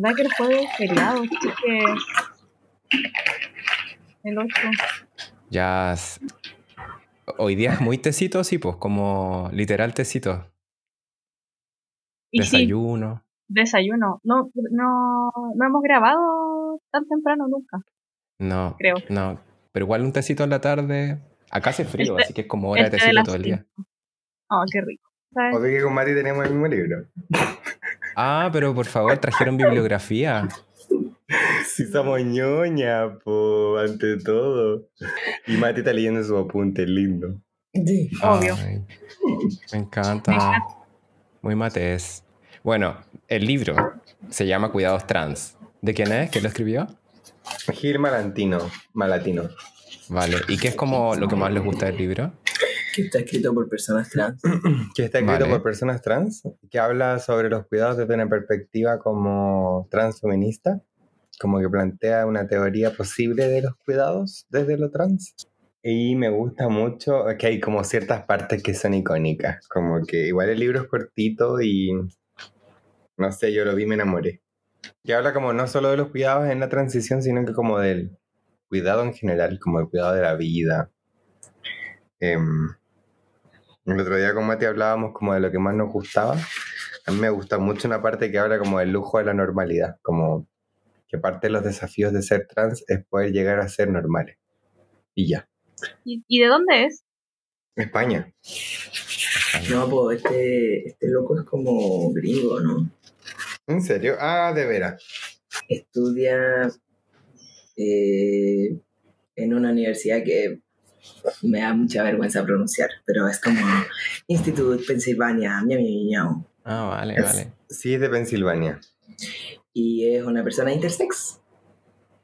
¿Verdad que el jueves es feriado? Así que. El 8. Ya. Hoy día es muy tecito, sí, pues, como literal tecito. Y sí, Desayuno. desayuno. No, no, no hemos grabado tan temprano nunca, No, creo. no. Pero igual un tecito en la tarde. Acá hace frío, Este- así que es como hora de este de tecito las todo el día. Oh, qué rico. ¿Sabes? O sea que con Mati tenemos el mismo libro. Ah, pero por favor, trajeron bibliografía. Si somos ñoña, po, ante todo. Y Mati está leyendo sus apuntes, lindo. Sí. Obvio. Ay, me encanta. Muy matés. Bueno, el libro se llama Cuidados Trans. ¿De quién es? ¿Quién lo escribió? Gil Malantino, Malatino. Vale. ¿Y qué es como lo que más les gusta del libro? Que está escrito por personas trans. Que está escrito Vale. por personas trans, que habla sobre los cuidados desde una perspectiva como transfeminista, como que plantea una teoría posible de los cuidados desde lo trans. Y me gusta mucho que hay como ciertas partes que son icónicas, como que igual el libro es cortito y no sé, yo lo vi y me enamoré. Que habla como no solo de los cuidados en la transición, sino que como del cuidado en general, como el cuidado de la vida. Em, el otro día con Mati hablábamos como de lo que más nos gustaba. A mí me gusta mucho una parte que habla como del lujo de la normalidad, como que parte de los desafíos de ser trans es poder llegar a ser normales. Y ya. ¿Y, y de dónde es? España. No, pues este, este loco es como gringo, ¿no? ¿En serio? Ah, de veras. Estudia eh, en una universidad que me da mucha vergüenza pronunciar, pero es como Institute Pennsylvania. Ah, vale, Es- vale. Sí, es de Pensilvania. Y es una persona intersex.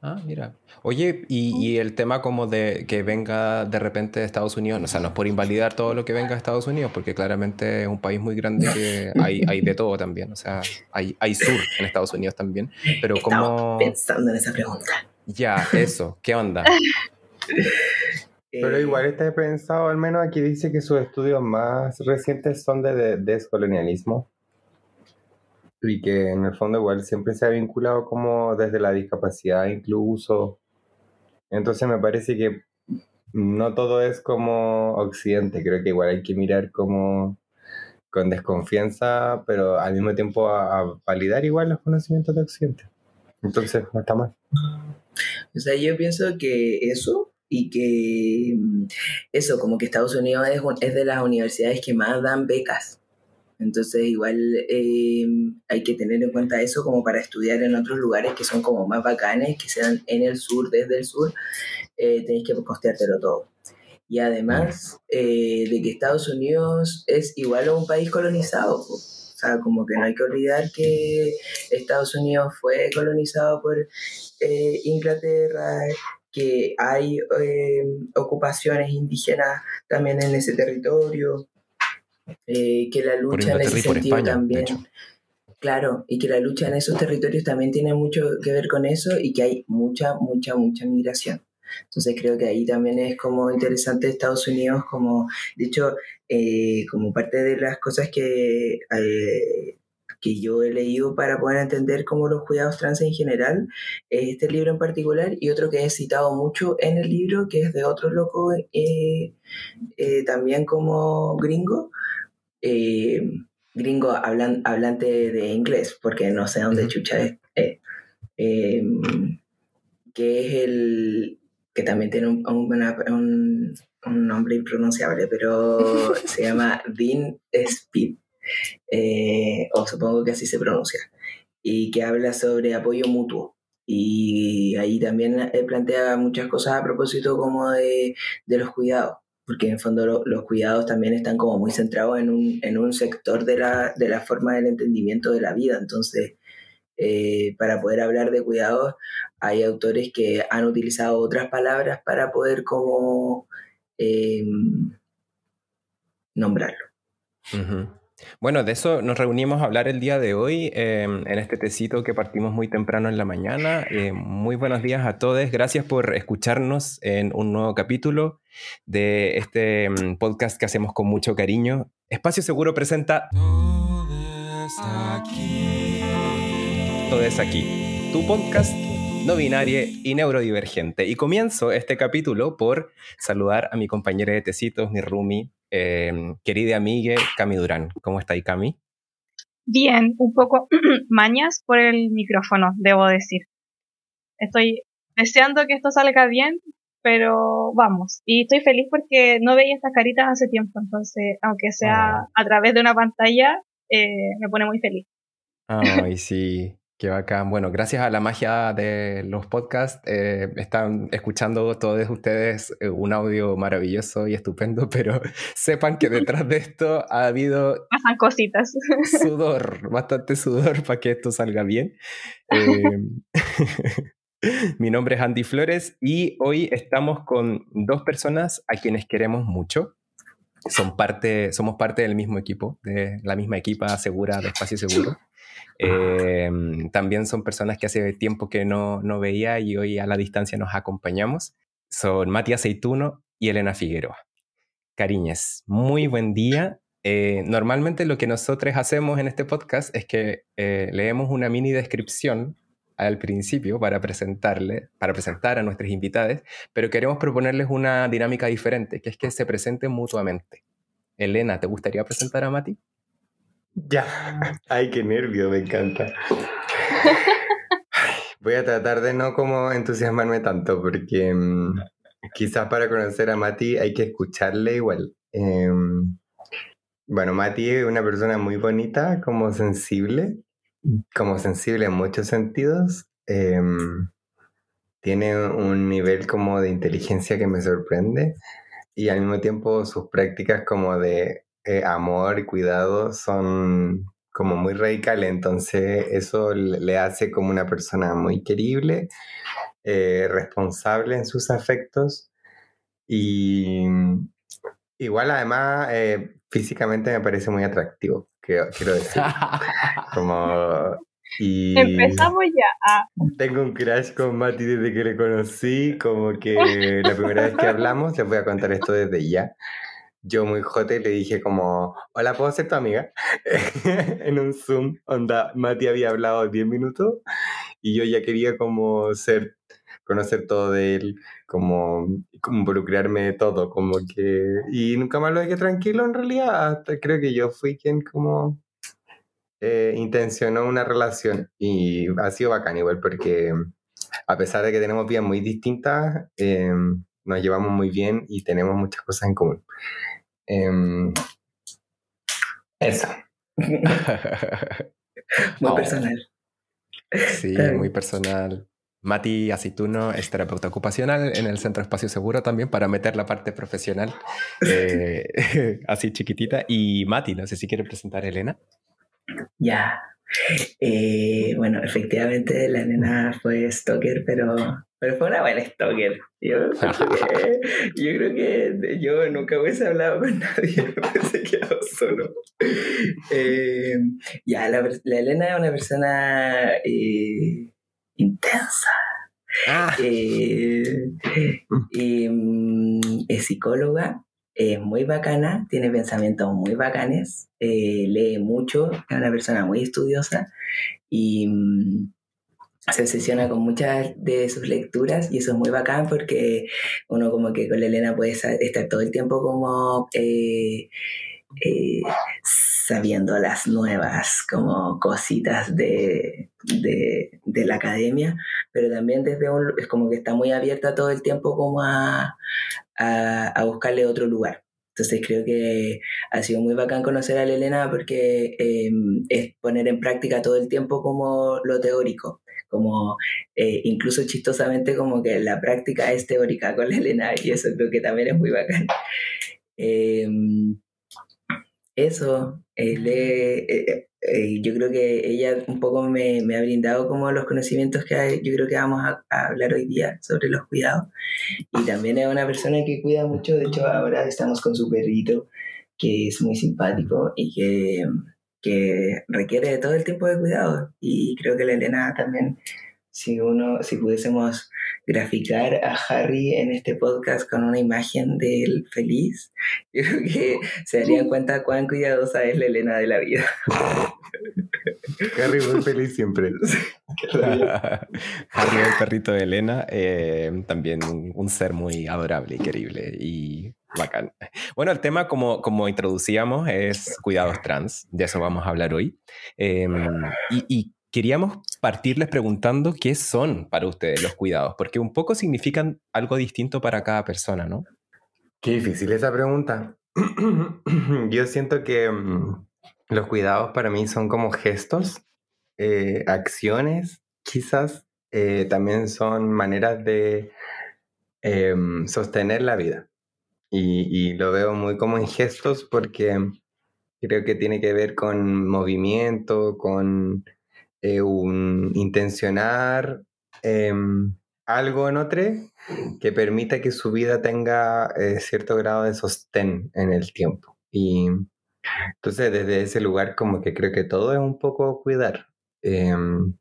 Ah, mira. Oye, y, y el tema como de que venga de repente de Estados Unidos, o sea, no es por invalidar todo lo que venga de Estados Unidos, porque claramente es un país muy grande que hay, hay de todo también, o sea, hay, hay sur en Estados Unidos también, pero Estaba como... pensando en esa pregunta. Ya, eso, ¿qué onda? Pero Eh, igual está pensado, al menos aquí dice que sus estudios más recientes son de, de- descolonialismo. Y que en el fondo igual siempre se ha vinculado como desde la discapacidad incluso. Entonces me parece que no todo es como Occidente, creo que igual hay que mirar como con desconfianza, pero al mismo tiempo a, a validar igual los conocimientos de Occidente. Entonces no está mal. O sea, yo pienso que eso y que mm, eso, como que Estados Unidos es, es de las universidades que más dan becas. Entonces igual eh, hay que tener en cuenta eso como para estudiar en otros lugares que son como más bacanes, que sean en el sur, desde el sur, eh, que costeártelo todo. Y además eh, de que Estados Unidos es igual a un país colonizado. O sea, como que no hay que olvidar que Estados Unidos fue colonizado por eh, Inglaterra, que hay eh, ocupaciones indígenas también en ese territorio, eh, que la lucha en ese sentido España, también, claro, y que la lucha en esos territorios también tiene mucho que ver con eso y que hay mucha, mucha, mucha migración. Entonces creo que ahí también es como interesante Estados Unidos, como, de hecho, eh, como parte de las cosas que, eh, que yo he leído para poder entender como los cuidados trans en general, es este libro en particular y otro que he citado mucho en el libro, que es de otro loco eh, eh, también como gringo, eh, gringo hablan, hablante de inglés, porque no sé dónde chucha es, eh, eh, que es el que también tiene un, un- una- un- un nombre impronunciable, pero se llama Dean Speed, eh, o supongo que así se pronuncia, y que habla sobre apoyo mutuo. Y ahí también eh, plantea muchas cosas a propósito como de, de los cuidados, porque en el fondo lo- los cuidados también están como muy centrados en un, en un sector de la, de la forma del entendimiento de la vida. Entonces, eh, para poder hablar de cuidados, hay autores que han utilizado otras palabras para poder como eh, nombrarlo. Ujú. Bueno, de eso nos reunimos a hablar el día de hoy eh, en este tecito que partimos muy temprano en la mañana. Eh, muy buenos días a todos. Gracias por escucharnos en un nuevo capítulo de este mm, podcast que hacemos con mucho cariño. Espacio Seguro presenta Todes aquí. Todes Aquí, tu podcast no binario y neurodivergente. Y comienzo este capítulo por saludar a mi compañera de tecitos, mi Rumi, em, querida amiga Cami Durán. ¿Cómo está ahí, Cami? Bien, un poco mañas por el micrófono, debo decir. Estoy deseando que esto salga bien, pero vamos. Y estoy feliz porque no veía estas caritas hace tiempo, entonces, aunque sea Ah. a través de una pantalla, eh, me pone muy feliz. Ay, sí, qué bacán. Bueno, gracias a la magia de los podcasts, eh, están escuchando todos ustedes eh, un audio maravilloso y estupendo, pero sepan que detrás de esto ha habido Pasan cositas. sudor, bastante sudor para que esto salga bien. Eh, mi nombre es Andy Flores y hoy estamos con dos personas a quienes queremos mucho. Son parte, somos parte del mismo equipo, de la misma equipa segura de Espacio Seguro. Eh, también son personas que hace tiempo que no, no veía y hoy a la distancia nos acompañamos. Son Matías Aceituno y Elena Figueroa. Cariñes, muy buen día. Eh, normalmente lo que nosotros hacemos en este podcast es que eh, leemos una mini descripción al principio para presentarle, para presentar a nuestros invitados, pero queremos proponerles una dinámica diferente, que es que se presenten mutuamente. Elena, ¿te gustaría presentar a Mati? Ya. Ay, qué nervio, me encanta. Voy a tratar de no como entusiasmarme tanto, porque mm, quizás para conocer a Mati hay que escucharle igual. Em, bueno, Mati es una persona muy bonita, como sensible, como sensible en muchos sentidos. Em, tiene un nivel como de inteligencia que me sorprende y al mismo tiempo sus prácticas como de eh, amor y cuidado son como muy radicales, entonces eso le hace como una persona muy querible, eh, responsable en sus afectos y igual además eh, físicamente me parece muy atractivo, quiero, quiero decir. Como, y Empezamos ya. Ah, tengo un crush con Mati desde que le conocí, como que la primera vez que hablamos, les voy a contar esto desde ya. Yo muy jote le dije como, hola, ¿puedo ser tu amiga? en un Zoom, onda, Mati había hablado 10 minutos y yo ya quería como ser, conocer todo de él, como, como involucrarme de todo, como que... Y nunca más lo dejé tranquilo en realidad, hasta creo que yo fui quien como eh, intencionó una relación y ha sido bacán igual porque a pesar de que tenemos vidas muy distintas, eh, nos llevamos muy bien y tenemos muchas cosas en común. Em, eso. Muy Oh. personal. Sí, muy personal. Mati Aceituno es terapeuta ocupacional en el Centro Espacio Seguro también para meter la parte profesional eh, así chiquitita. Y Mati, no sé si quiere presentar a Elena. Ya. Eh, bueno, efectivamente la nena fue stalker, pero, pero fue una buena stalker. Yo, creo que- yo creo que yo nunca hubiese hablado con nadie, me hubiese quedado solo. Eh, ya, la, la Elena es una persona eh, intensa. Ah, Eh, mm, es psicóloga, es muy bacana, tiene pensamientos muy bacanes, eh, lee mucho, es una persona muy estudiosa y mm, se obsesiona con muchas de sus lecturas y eso es muy bacán porque uno como que con la Elena puede estar todo el tiempo como eh, eh, sabiendo las nuevas como cositas de, de, de la academia, pero también desde un, es como que está muy abierta todo el tiempo como a, a, a buscarle otro lugar. Entonces creo que ha sido muy bacán conocer a Elena porque eh, es poner en práctica todo el tiempo como lo teórico, como eh, incluso chistosamente como que la práctica es teórica con la Elena y eso creo que también es muy bacán. Eh, eso, lee, eh, eh, yo creo que ella un poco me, me ha brindado como los conocimientos que hay- yo creo que vamos a, a hablar hoy día sobre los cuidados. Y también es una persona que cuida mucho, de hecho ahora estamos con su perrito, que es muy simpático y que, que requiere de todo el tiempo de cuidado. Y creo que la Elena también si uno, si pudiésemos graficar a Harry en este podcast con una imagen de él feliz, yo creo que se darían cuenta cuán cuidadosa es la Elena de la vida. Harry muy feliz siempre. Harry, el perrito de Elena, eh, también un ser muy adorable y querible y bacán. Bueno, el tema, como, como introducíamos, es cuidados trans. De eso vamos a hablar hoy. Em, y, y queríamos partirles preguntando qué son para ustedes los cuidados, porque un poco significan algo distinto para cada persona, ¿no? Qué difícil esa pregunta. Yo siento que mm, los cuidados para mí son como gestos, eh, acciones, quizás eh, también son maneras de em, sostener la vida. Y, y, lo veo muy como en gestos porque creo que tiene que ver con movimiento, con eh, un intencionar em, algo en otro que permita que su vida tenga cierto grado de sostén en el tiempo. Y entonces, desde ese lugar, como que creo que todo es un poco cuidar. Em,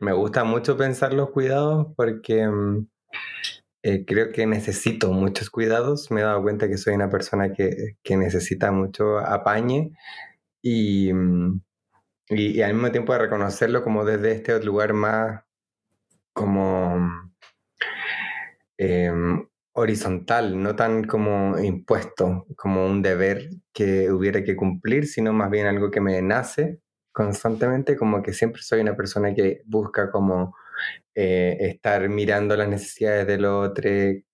me gusta mucho pensar los cuidados porque em, eh, creo que necesito muchos cuidados. Me he dado cuenta que soy una persona que, que necesita mucho apañe y, mm, y, al mismo tiempo de reconocerlo como desde este lugar más como eh, horizontal, no tan como impuesto, como un deber que hubiera que cumplir, sino más bien algo que me nace constantemente, como que siempre soy una persona que busca como eh, estar mirando las necesidades del otro,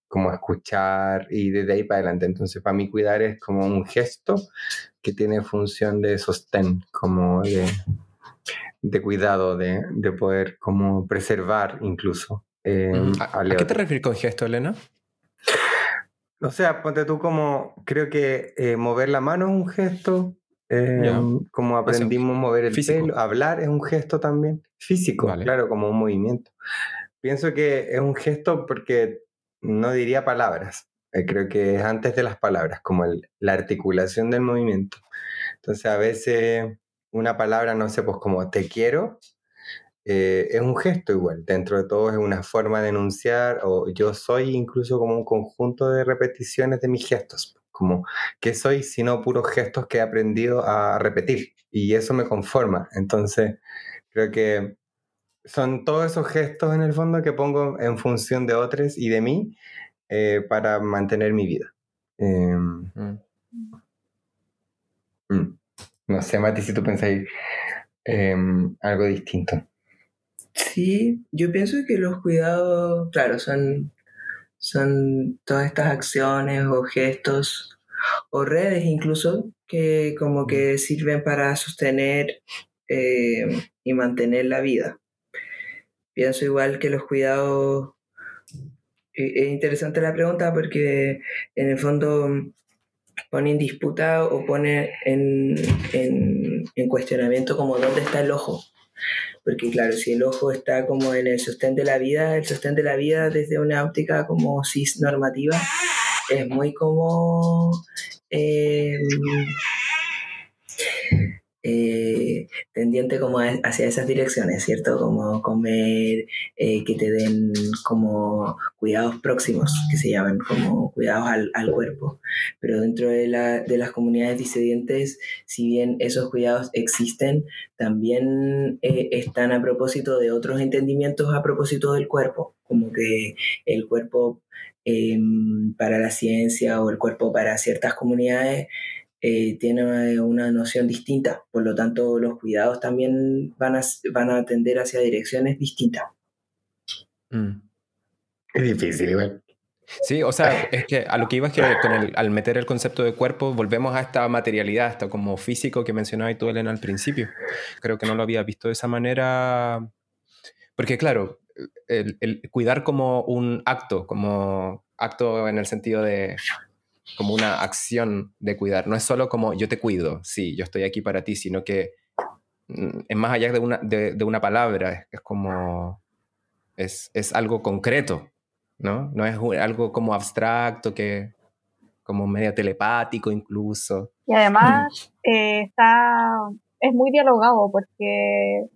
como escuchar y desde ahí para adelante. Entonces, para mí cuidar es como un gesto que tiene función de sostén, como de, de cuidado, de, de, poder como preservar incluso. Eh, ¿A, ¿A qué te refieres con gesto, Elena? O sea, ponte tú como, creo que eh, mover la mano es un gesto, eh, como aprendimos a mover el físico. pelo, hablar es un gesto también, físico, vale. claro, como un movimiento. Pienso que es un gesto porque no diría palabras, eh, creo que es antes de las palabras, como el, la articulación del movimiento. Entonces a veces una palabra, no sé, pues como te quiero, eh, es un gesto igual, dentro de todo es una forma de enunciar, o yo soy incluso como un conjunto de repeticiones de mis gestos, como que soy sino puros gestos que he aprendido a repetir, y eso me conforma. Entonces, creo que son todos esos gestos en el fondo que pongo en función de otros y de mí eh, para mantener mi vida. Eh, mm. Mm. No sé, Mati, si tú pensáis em, algo distinto. Sí, yo pienso que los cuidados, claro, son, son todas estas acciones o gestos o redes incluso que como que sirven para sostener eh, y mantener la vida. Pienso igual que los cuidados... Es interesante la pregunta porque en el fondo pone en disputa o pone en, en, en cuestionamiento como dónde está el ojo porque claro, si el ojo está como en el sostén de la vida, el sostén de la vida desde una óptica como cis normativa es muy como... Eh, eh, tendiente como hacia esas direcciones, ¿cierto? Como comer, eh, que te den como cuidados próximos, que se llaman como cuidados al, al cuerpo. Pero dentro de, la, de, las comunidades disidentes, si bien esos cuidados existen, también eh, están a propósito de otros entendimientos a propósito del cuerpo, como que el cuerpo em, para la ciencia o el cuerpo para ciertas comunidades eh, tiene una noción distinta, por lo tanto los cuidados también van a, van a atender hacia direcciones distintas. Mm. Es difícil igual. Sí, o sea, es que a lo que iba es que con el, al meter el concepto de cuerpo volvemos a esta materialidad, esto como físico que mencionaba tú, Elena, al principio. Creo que no lo había visto de esa manera, porque claro, el, el cuidar como un acto, como acto en el sentido de como una acción de cuidar. No es solo como yo te cuido, sí, yo estoy aquí para ti, sino que mm, es más allá de una, de, de una palabra, es, como, es, es, algo concreto, ¿no? No es algo como abstracto, que como medio telepático incluso. Y además eh, está, es muy dialogado porque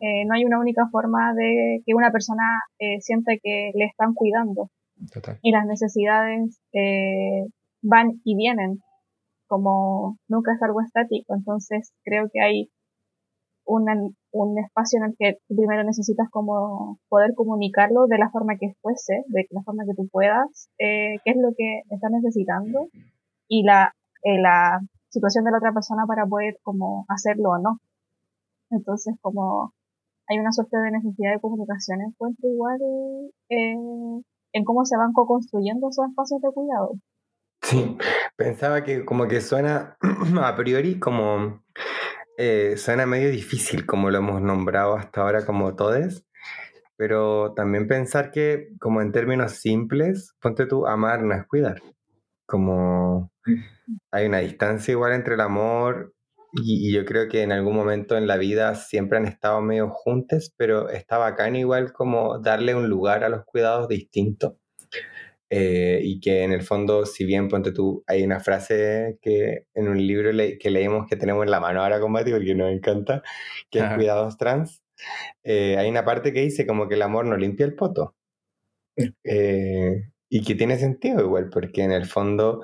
Eh, no hay una única forma de que una persona eh, sienta que le están cuidando. Y las necesidades eh, van y vienen, como nunca es algo estático. Entonces creo que hay un espacio en el que primero necesitas como poder comunicarlo de la forma que fuese, de la forma que tú puedas, eh, qué es lo que estás necesitando y la, eh, la situación de la otra persona para poder como hacerlo o no. Entonces como hay una suerte de necesidad de comunicación encuentro igual eh, en cómo se van co-construyendo esos espacios de cuidado. Sí, pensaba que como que suena a priori como eh, suena medio difícil como lo hemos nombrado hasta ahora como todes, pero también pensar que como en términos simples, ponte tú, amar no es cuidar. Como hay una distancia igual entre el amor y, yo creo que en algún momento en la vida siempre han estado medio juntos, pero está bacán igual como darle un lugar a los cuidados distintos eh, y que en el fondo, si bien ponte tú, hay una frase que en un libro que leímos que tenemos en la mano ahora con Mati, porque nos encanta, que es Cuidados Trans, eh, hay una parte que dice como que el amor no limpia el poto. Eh, y que tiene sentido igual, porque en el fondo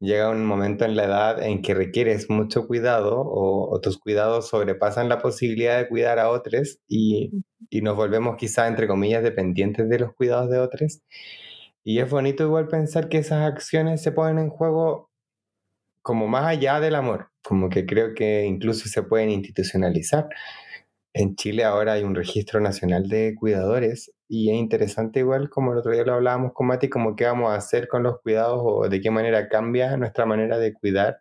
llega un momento en la edad en que requieres mucho cuidado o, o tus cuidados sobrepasan la posibilidad de cuidar a otros y, y nos volvemos quizá, entre comillas, dependientes de los cuidados de otros. Y es bonito igual pensar que esas acciones se ponen en juego como más allá del amor, como que creo que incluso se pueden institucionalizar. En Chile ahora hay un registro nacional de cuidadores y es interesante igual, como el otro día lo hablábamos con Mati, como qué vamos a hacer con los cuidados o de qué manera cambia nuestra manera de cuidar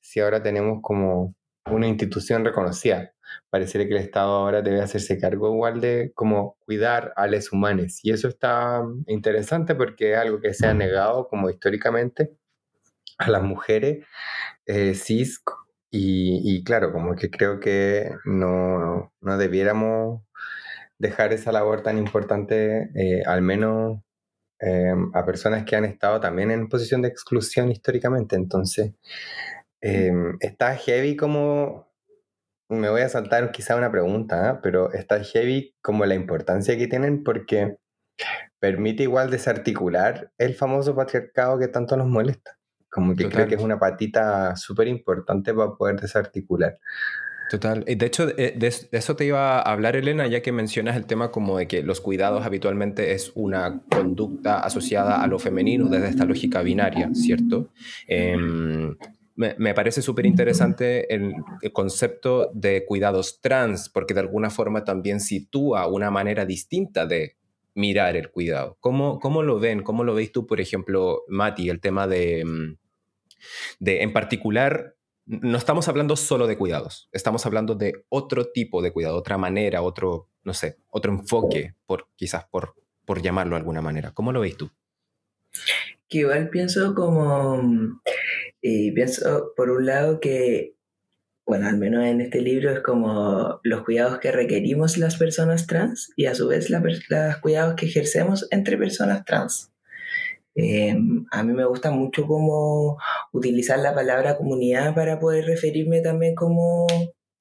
si ahora tenemos como una institución reconocida pareciera que el Estado ahora debe hacerse cargo igual de como cuidar a los humanos. Y eso está interesante porque es algo que se ha negado como históricamente a las mujeres eh, cis. Y, claro, como que creo que no, no debiéramos dejar esa labor tan importante, eh, al menos eh, a personas que han estado también en posición de exclusión históricamente. Entonces, está heavy como me voy a saltar quizá una pregunta, ¿eh? pero está heavy como la importancia que tienen porque permite igual desarticular el famoso patriarcado que tanto nos molesta. Como que creo que es una patita súper importante para poder desarticular. Total. De hecho, eh, de, eso te iba a hablar, Elena, ya que mencionas el tema como de que los cuidados habitualmente es una conducta asociada a lo femenino desde esta lógica binaria, ¿cierto? Em, me, parece súper interesante el, concepto de cuidados trans, porque de alguna forma también sitúa una manera distinta de mirar el cuidado. ¿Cómo, cómo lo ven? ¿Cómo lo veis tú, por ejemplo, Mati, el tema de, mm, de, en particular, no estamos hablando solo de cuidados, estamos hablando de otro tipo de cuidado, otra manera, otro, no sé, otro enfoque, por, quizás por, por llamarlo de alguna manera. ¿Cómo lo veis tú? Que igual pienso como y pienso, por un lado, que, bueno, al menos en este libro es como los cuidados que requerimos las personas trans y a su vez los cuidados que ejercemos entre personas trans. Em, a mí me gusta mucho como utilizar la palabra comunidad para poder referirme también como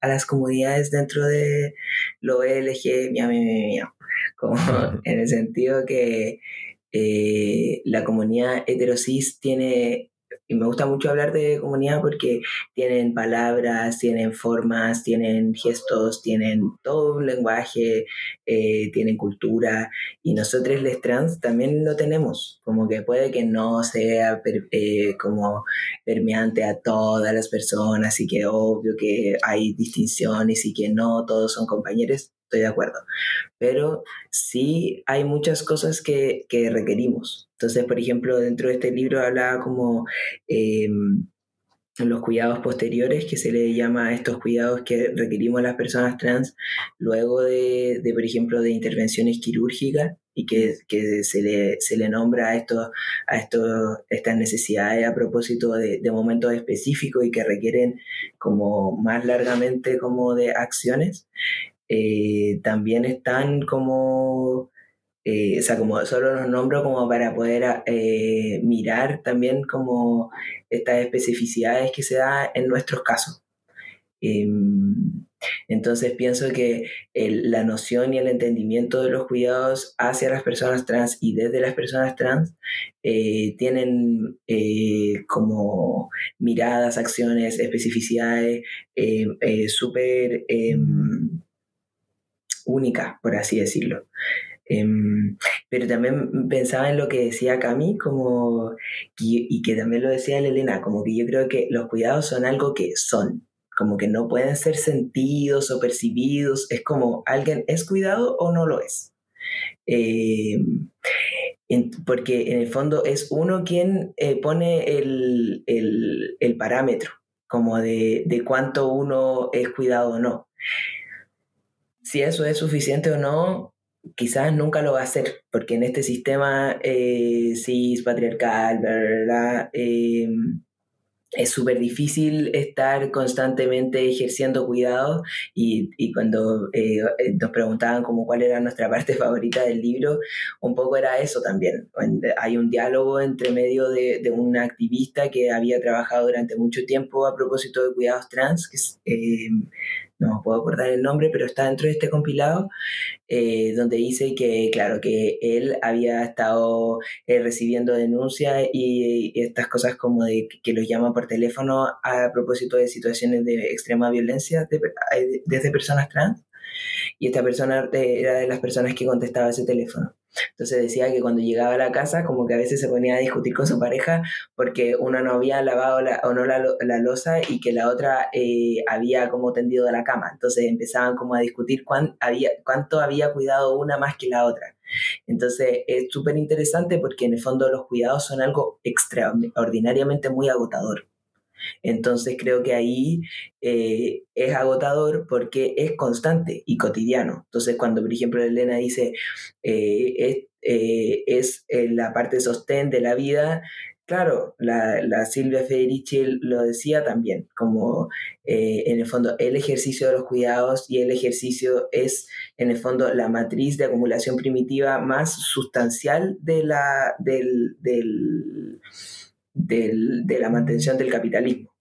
a las comunidades dentro de lo LG, mi mi como en el sentido que eh, la comunidad heterosis tiene y me gusta mucho hablar de comunidad porque tienen palabras, tienen formas, tienen gestos, tienen todo un lenguaje, eh, tienen cultura y nosotros les trans también lo tenemos, como que puede que no sea eh, como permeante a todas las personas y que obvio que hay distinciones y que no todos son compañeros, estoy de acuerdo. Pero sí hay muchas cosas que, que requerimos. Entonces, por ejemplo, dentro de este libro hablaba como eh, los cuidados posteriores, que se le llama a estos cuidados que requerimos las personas trans luego de, de por ejemplo, de intervenciones quirúrgicas y que, que, se, le, se le nombra a, esto, a esto, estas necesidades a propósito de, de, momentos específicos y que requieren como más largamente como de acciones. Eh, también están como, eh, o sea, como solo los nombro como para poder eh, mirar también como estas especificidades que se da en nuestros casos. Em, entonces pienso que la noción y el entendimiento de los cuidados hacia las personas trans y desde las personas trans eh, tienen eh, como miradas, acciones, especificidades eh, súper em, únicas, por así decirlo. pero también pensaba en lo que decía Cami, como, y que también lo decía Elena, como que yo creo que los cuidados son algo que son, como que no pueden ser sentidos o percibidos, es como alguien es cuidado o no lo es. Eh, porque en el fondo es uno quien eh, pone el, parámetro, como de, cuánto uno es cuidado o no. Si eso es suficiente o no, quizás nunca lo va a hacer, porque en este sistema eh, cis, patriarcal, ¿verdad? es súper difícil estar constantemente ejerciendo cuidado y, y cuando eh, eh, nos preguntaban como cuál era nuestra parte favorita del libro, un poco era eso también. Hay un diálogo entre medio de, de un activista que había trabajado durante mucho tiempo a propósito de cuidados trans, que es, eh, no puedo acordar el nombre, pero está dentro de este compilado, eh, donde dice que, claro, que él había estado eh, recibiendo denuncias y, estas cosas como de que los llama por teléfono a propósito de situaciones de extrema violencia desde personas trans. Y esta persona era de las personas que contestaba ese teléfono. Entonces decía que cuando llegaba a la casa, como que a veces se ponía a discutir con su pareja porque uno no había lavado la, o no la, la losa y que la otra eh, había como tendido la cama. Entonces empezaban como a discutir había, cuánto había cuidado una más que la otra. Entonces es súper interesante porque en el fondo los cuidados son algo extraordinariamente muy agotador. Entonces creo que ahí eh, es agotador porque es constante y cotidiano. Entonces cuando, por ejemplo, Elena dice, eh, es, eh, la parte sostén de la vida, Claro, la, Silvia Federici lo decía también, como en el fondo el ejercicio de los cuidados y el ejercicio es en el fondo la matriz de acumulación primitiva más sustancial de la, del, de la mantención del capitalismo.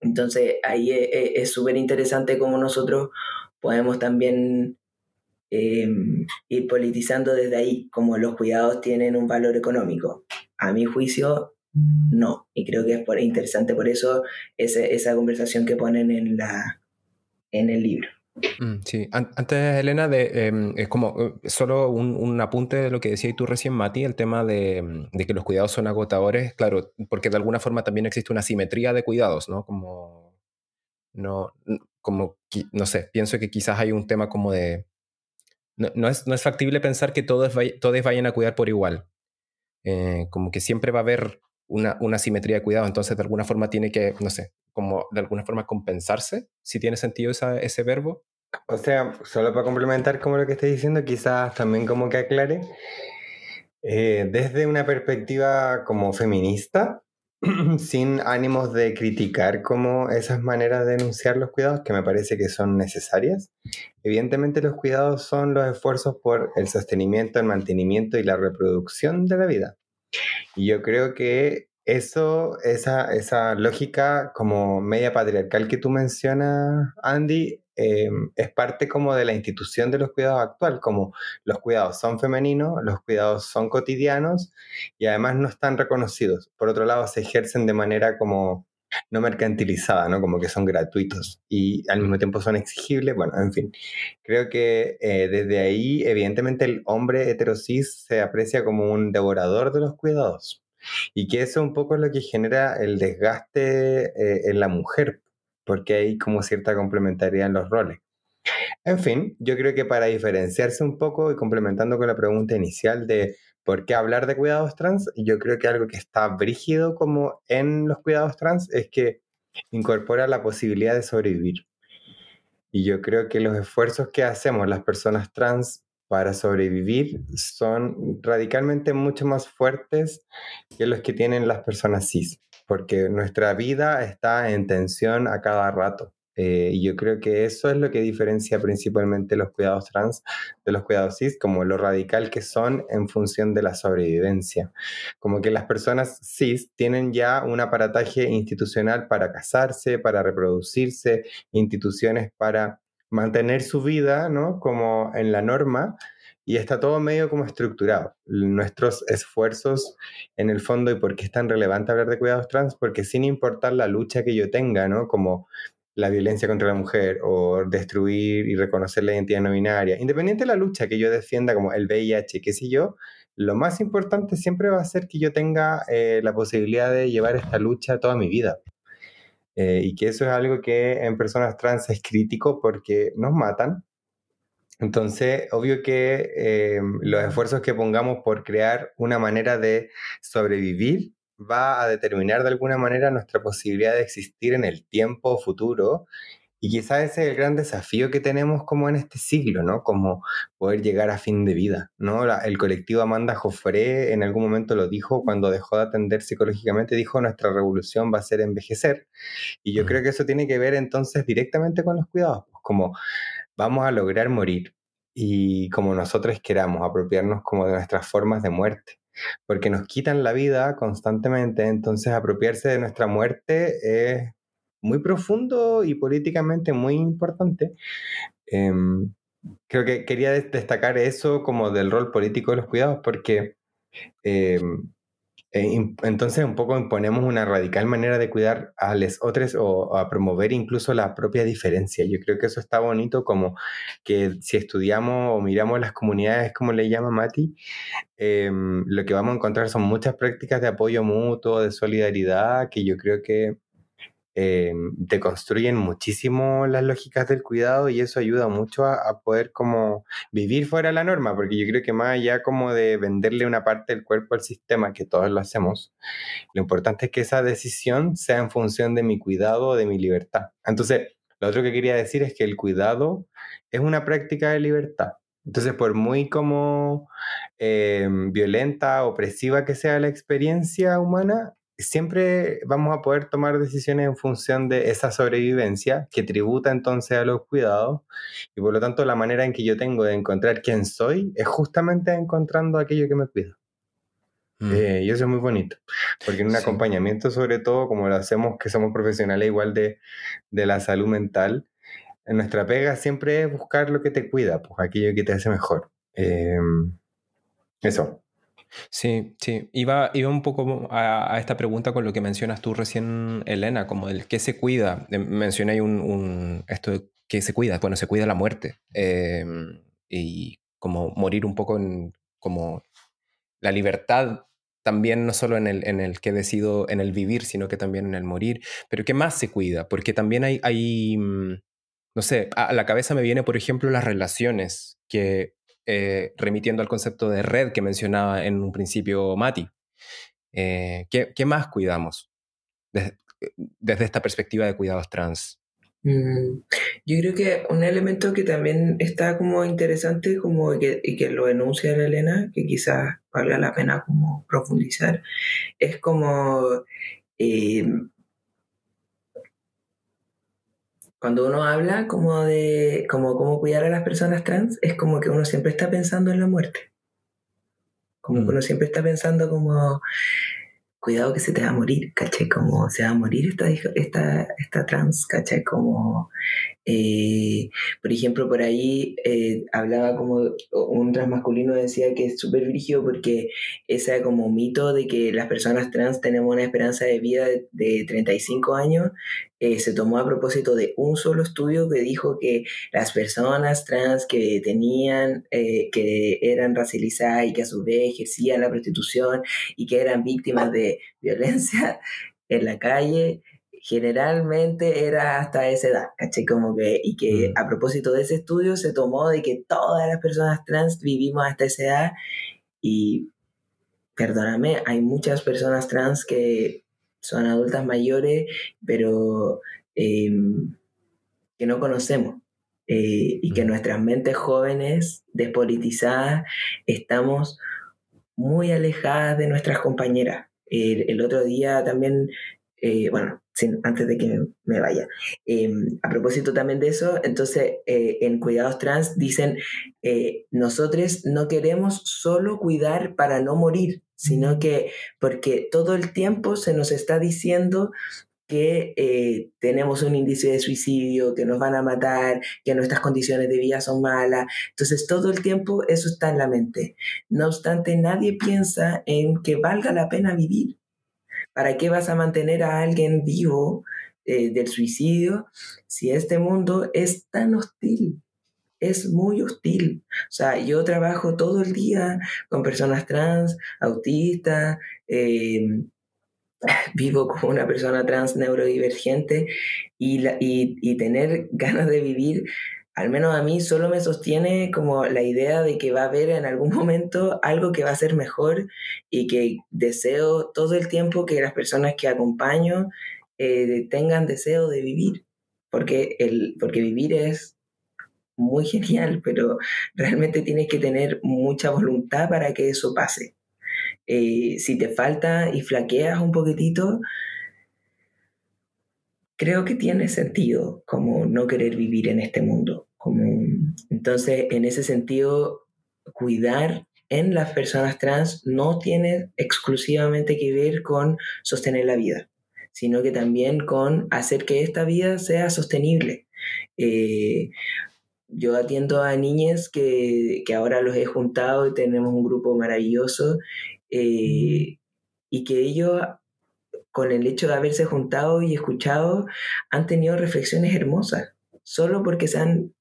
Entonces ahí e, e, es súper interesante cómo nosotros podemos también em, ir politizando desde ahí, como los cuidados tienen un valor económico. A mi juicio, no. Y creo que es por, interesante por eso esa conversación que ponen en, la, en el libro. Mm, sí, antes, Elena, de, em, es como eh, solo un, apunte de lo que decías tú recién, Mati, el tema de, de, que los cuidados son agotadores, claro, porque de alguna forma también existe una simetría de cuidados, ¿no? Como, no, como, no sé, pienso que quizás hay un tema como de, no, es, no es, factible pensar que todos, todos vayan a cuidar por igual, eh, como que siempre va a haber una, una simetría de cuidado, entonces de alguna forma tiene que, no sé, como de alguna forma compensarse, si tiene sentido ese verbo. O sea, solo para complementar como lo que estoy diciendo, quizás también como que aclare, eh, desde una perspectiva como feminista, sin ánimos de criticar como esas maneras de denunciar los cuidados que me parece que son necesarias. Evidentemente los cuidados son los esfuerzos por el sostenimiento, el mantenimiento y la reproducción de la vida. Y yo creo que eso, esa, esa lógica como media patriarcal que tú mencionas, Andy, eh, es parte como de la institución de los cuidados actual, como los cuidados son femeninos, los cuidados son cotidianos y además no están reconocidos. Por otro lado, se ejercen de manera como no mercantilizada, ¿no? Como que son gratuitos y al mismo tiempo son exigibles. Bueno, en fin, creo que eh, desde ahí, evidentemente, el hombre heterosis se aprecia como un devorador de los cuidados y que eso un poco es lo que genera el desgaste eh, en la mujer, porque hay como cierta complementariedad en los roles. En fin, yo creo que para diferenciarse un poco y complementando con la pregunta inicial de por qué hablar de cuidados trans, yo creo que algo que está brígido como en los cuidados trans es que incorpora la posibilidad de sobrevivir. Y yo creo que los esfuerzos que hacemos las personas trans para sobrevivir son radicalmente mucho más fuertes que los que tienen las personas cis, porque nuestra vida está en tensión a cada rato. Eh, y yo creo que eso es lo que diferencia principalmente los cuidados trans de los cuidados cis, como lo radical que son en función de la sobrevivencia. Como que las personas cis tienen ya un aparataje institucional para casarse, para reproducirse, instituciones para mantener su vida, ¿no? Como en la norma, y está todo medio como estructurado. Nuestros esfuerzos en el fondo, y por qué es tan relevante hablar de cuidados trans, porque sin importar la lucha que yo tenga, ¿no? Como la violencia contra la mujer o destruir y reconocer la identidad no binaria, independiente de la lucha que yo defienda como el VIH, qué sé yo, lo más importante siempre va a ser que yo tenga eh, la posibilidad de llevar esta lucha toda mi vida. Eh, y que eso es algo que en personas trans es crítico porque nos matan. Entonces, obvio que eh, los esfuerzos que pongamos por crear una manera de sobrevivir va a determinar de alguna manera nuestra posibilidad de existir en el tiempo futuro. Y quizás ese es el gran desafío que tenemos como en este siglo, ¿no? Como poder llegar a fin de vida, ¿no? el colectivo Amanda Joffre en algún momento lo dijo cuando dejó de atender psicológicamente, dijo nuestra revolución va a ser envejecer. Y yo creo que eso tiene que ver entonces directamente con los cuidados, pues como vamos a lograr morir y como nosotros queramos apropiarnos como de nuestras formas de muerte porque nos quitan la vida constantemente, entonces apropiarse de nuestra muerte es muy profundo y políticamente muy importante. Em, creo que quería destacar eso como del rol político de los cuidados, porque em, entonces un poco imponemos una radical manera de cuidar a los otros o, a promover incluso la propia diferencia. Yo creo que eso está bonito como que si estudiamos o miramos las comunidades, como le llama Mati, em, lo que vamos a encontrar son muchas prácticas de apoyo mutuo, de solidaridad, que yo creo que eh, deconstruyen muchísimo las lógicas del cuidado y eso ayuda mucho a, poder como vivir fuera de la norma, porque yo creo que más allá como de venderle una parte del cuerpo al sistema, que todos lo hacemos, lo importante es que esa decisión sea en función de mi cuidado, de mi libertad. Entonces, lo otro que quería decir es que el cuidado es una práctica de libertad. Entonces, por muy como eh, violenta, opresiva que sea la experiencia humana, siempre vamos a poder tomar decisiones en función de esa sobrevivencia que tributa entonces a los cuidados y por lo tanto la manera en que yo tengo de encontrar quién soy es justamente encontrando aquello que me cuida. Mm. Eh, y eso es muy bonito, porque en un acompañamiento sobre todo, como lo hacemos, que somos profesionales igual de, de la salud mental, en nuestra pega siempre es buscar lo que te cuida, pues aquello que te hace mejor. Eh, eso. Sí, sí. Iba, iba un poco a, esta pregunta con lo que mencionas tú recién, Elena, como el qué se cuida. Eh, mencioné un, un, esto de qué se cuida. Bueno, se cuida la muerte. Em, y como morir un poco en como la libertad también no solo en el, en el que decido, en el vivir, sino que también en el morir. Pero ¿qué más se cuida? Porque también hay, hay mm, no sé, a la cabeza me viene, por ejemplo, las relaciones que eh, remitiendo al concepto de red que mencionaba en un principio Mati. Eh, ¿qué, más cuidamos desde, esta perspectiva de cuidados trans? Mm, yo creo que un elemento que también está como interesante como que, y que lo enuncia Elena, que quizás valga la pena como profundizar, es como eh, cuando uno habla como de como cómo cuidar a las personas trans, es como que uno siempre está pensando en la muerte. Como que mm. uno siempre está pensando como, cuidado que se te va a morir, ¿caché? Como se va a morir esta, esta, esta trans, ¿caché? Como eh, por ejemplo, por ahí eh, hablaba como un transmasculino decía que es súper rígido porque ese como mito de que las personas trans tenemos una esperanza de vida de, 35 años eh, se tomó a propósito de un solo estudio que dijo que las personas trans que tenían, que eran racializadas y que a su vez ejercían la prostitución y que eran víctimas de violencia en la calle, generalmente era hasta esa edad, ¿caché? Como que, y que mm. a propósito de ese estudio se tomó de que todas las personas trans vivimos hasta esa edad y, perdóname, hay muchas personas trans que son adultas mayores, pero em, que no conocemos. Eh, y que mm. nuestras mentes jóvenes, despolitizadas, estamos muy alejadas de nuestras compañeras. El, el otro día también, eh, bueno, antes de que me vaya. Em, a propósito también de eso, entonces eh, en Cuidados Trans dicen, eh, nosotros no queremos solo cuidar para no morir, sino que porque todo el tiempo se nos está diciendo que eh, tenemos un índice de suicidio, que nos van a matar, que nuestras condiciones de vida son malas. Entonces todo el tiempo eso está en la mente. No obstante, nadie piensa en que valga la pena vivir. ¿Para qué vas a mantener a alguien vivo eh, del suicidio si este mundo es tan hostil? Es muy hostil. O sea, yo trabajo todo el día con personas trans, autistas, eh, vivo como una persona trans neurodivergente y, y, tener ganas de vivir, al menos a mí solo me sostiene como la idea de que va a haber en algún momento algo que va a ser mejor y que deseo todo el tiempo que las personas que acompaño eh, tengan deseo de vivir, porque, el, porque vivir es muy genial, pero realmente tienes que tener mucha voluntad para que eso pase. Eh, si te falta y flaqueas un poquitito, creo que tiene sentido como no querer vivir en este mundo. Como, entonces, en ese sentido, cuidar en las personas trans no tiene exclusivamente que ver con sostener la vida, sino que también con hacer que esta vida sea sostenible. Eh, yo atiendo a niñas que, que, ahora los he juntado y tenemos un grupo maravilloso eh, y que ellos, con el hecho de haberse juntado y escuchado, han tenido reflexiones hermosas, solo porque se han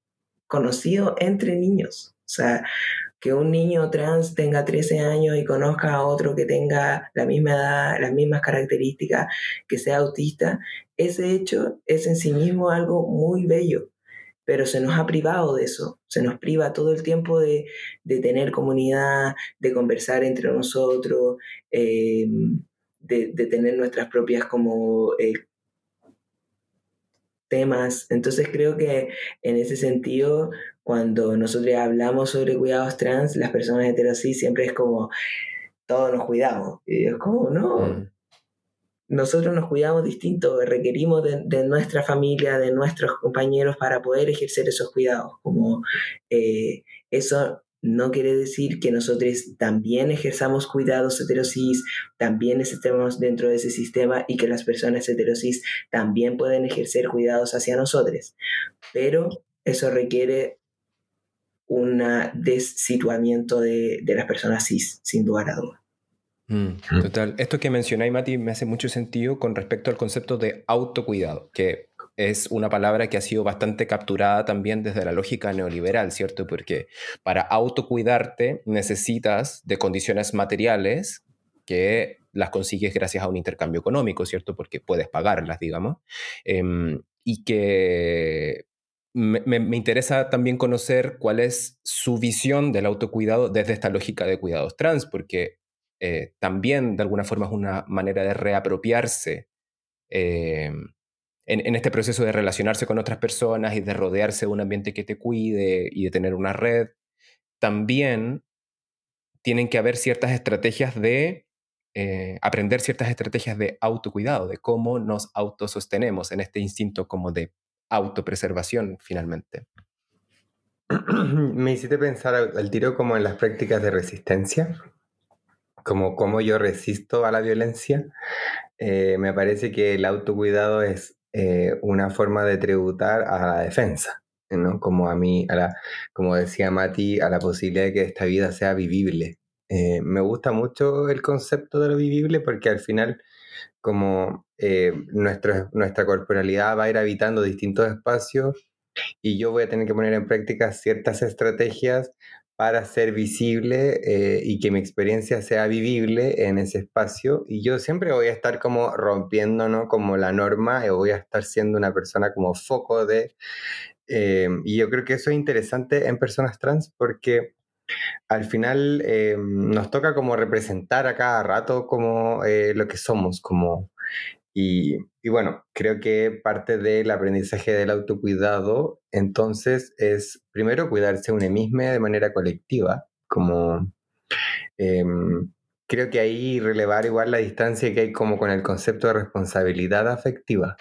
conocido entre niños. O sea, que un niño trans tenga 13 años y conozca a otro que tenga la misma edad, las mismas características, que sea autista, ese hecho es en sí mismo algo muy bello pero se nos ha privado de eso, se nos priva todo el tiempo de, tener comunidad, de conversar entre nosotros, eh, de, tener nuestras propias como eh, temas. Entonces creo que en ese sentido, cuando nosotros hablamos sobre cuidados trans, las personas heterosis siempre es como, todos nos cuidamos. Y es como, no, mm nosotros nos cuidamos distinto, requerimos de, nuestra familia, de nuestros compañeros para poder ejercer esos cuidados. Como eh, eso no quiere decir que nosotros también ejerzamos cuidados heterosis, también estemos dentro de ese sistema y que las personas heterosis también pueden ejercer cuidados hacia nosotros. Pero eso requiere un desituamiento de, de las personas cis, sin lugar a dudas. Mm, total. Esto que mencionáis, Mati, me hace mucho sentido con respecto al concepto de autocuidado, que es una palabra que ha sido bastante capturada también desde la lógica neoliberal, ¿cierto? Porque para autocuidarte necesitas de condiciones materiales que las consigues gracias a un intercambio económico, ¿cierto? Porque puedes pagarlas, digamos. Em, y que me, interesa también conocer cuál es su visión del autocuidado desde esta lógica de cuidados trans, porque eh, también de alguna forma es una manera de reapropiarse eh, en, este proceso de relacionarse con otras personas y de rodearse de un ambiente que te cuide y de tener una red. También tienen que haber ciertas estrategias de eh, aprender ciertas estrategias de autocuidado, de cómo nos autosostenemos en este instinto como de autopreservación finalmente. Me hiciste pensar al tiro como en las prácticas de resistencia como cómo yo resisto a la violencia, eh, me parece que el autocuidado es eh, una forma de tributar a la defensa, ¿no? Como a mí, a la, como decía Mati, a la posibilidad de que esta vida sea vivible. Eh, me gusta mucho el concepto de lo vivible porque al final, como nuestra, nuestra corporalidad va a ir habitando distintos espacios y yo voy a tener que poner en práctica ciertas estrategias para ser visible eh, y que mi experiencia sea vivible en ese espacio. Y yo siempre voy a estar como rompiendo, ¿no? Como la norma, y voy a estar siendo una persona como foco de... Eh, y yo creo que eso es interesante en personas trans porque al final eh, nos toca como representar a cada rato como lo que somos, como y, bueno, creo que parte del aprendizaje del autocuidado, entonces, es primero cuidarse uno mismo de manera colectiva, como em, creo que ahí relevar igual la distancia que hay como con el concepto de responsabilidad afectiva,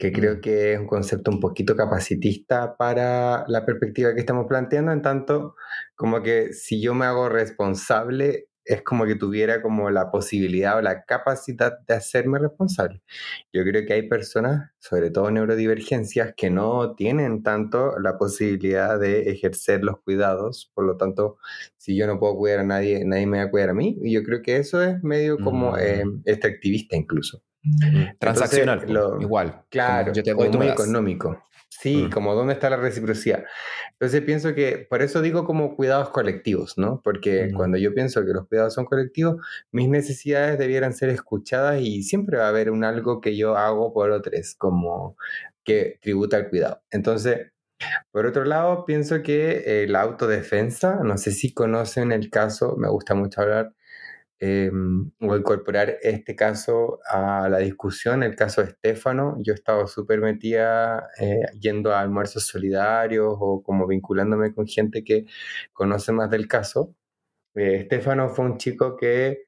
que creo que es un concepto un poquito capacitista para la perspectiva que estamos planteando, en tanto como que si yo me hago responsable es como que tuviera como la posibilidad o la capacidad de hacerme responsable. Yo creo que hay personas, sobre todo neurodivergencias, que no tienen tanto la posibilidad de ejercer los cuidados, por lo tanto, si yo no puedo cuidar a nadie, nadie me va a cuidar a mí, y yo creo que eso es medio como eh, mm. extractivista incluso. Mm. Transaccional, igual. Claro, yo te doy muy económico. Sí, mm. como dónde está la reciprocidad. Entonces pienso que, por eso digo como cuidados colectivos, ¿no? Porque mm. cuando yo pienso que los cuidados son colectivos, mis necesidades debieran ser escuchadas y siempre va a haber un algo que yo hago por otros, como que tributa al cuidado. Entonces, por otro lado, pienso que la autodefensa, no sé si conocen el caso, me gusta mucho hablar Em, o incorporar este caso a la discusión, el caso de Estefano. Yo he estado súper metida eh, yendo a almuerzos solidarios o como vinculándome con gente que conoce más del caso. Eh, Estefano fue un chico que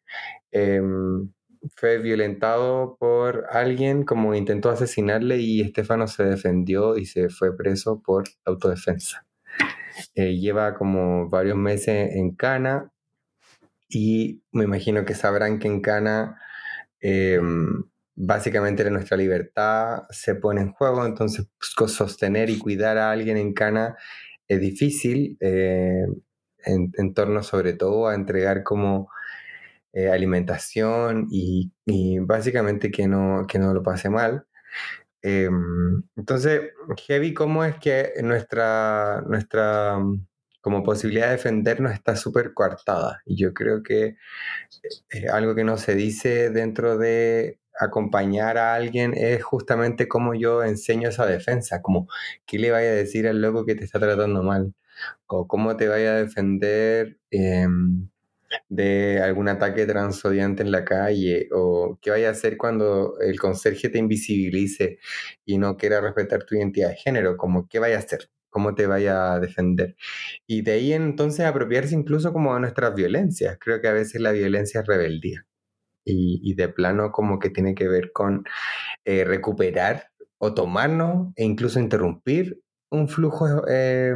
em, fue violentado por alguien, como intentó asesinarle y Estefano se defendió y se fue preso por autodefensa. Eh, lleva como varios meses en Cana, y me imagino que sabrán que en Cana em, básicamente nuestra libertad se pone en juego, entonces pues, sostener y cuidar a alguien en Cana es difícil, eh, en, torno sobre todo a entregar como eh, alimentación y, básicamente que no, que no lo pase mal. Em, entonces, Heavy, ¿cómo es que nuestra, nuestra como posibilidad de defendernos está súper coartada. Y yo creo que eh, algo que no se dice dentro de acompañar a alguien es justamente cómo yo enseño esa defensa, como qué le vaya a decir al loco que te está tratando mal, o cómo te vaya a defender em, de algún ataque transodiante en la calle, o qué vaya a hacer cuando el conserje te invisibilice y no quiera respetar tu identidad de género, como qué vaya a hacer cómo te vaya a defender. Y de ahí entonces apropiarse incluso como de nuestras violencias. Creo que a veces la violencia es rebeldía. Y, de plano como que tiene que ver con eh, recuperar o tomarnos e incluso interrumpir un flujo eh,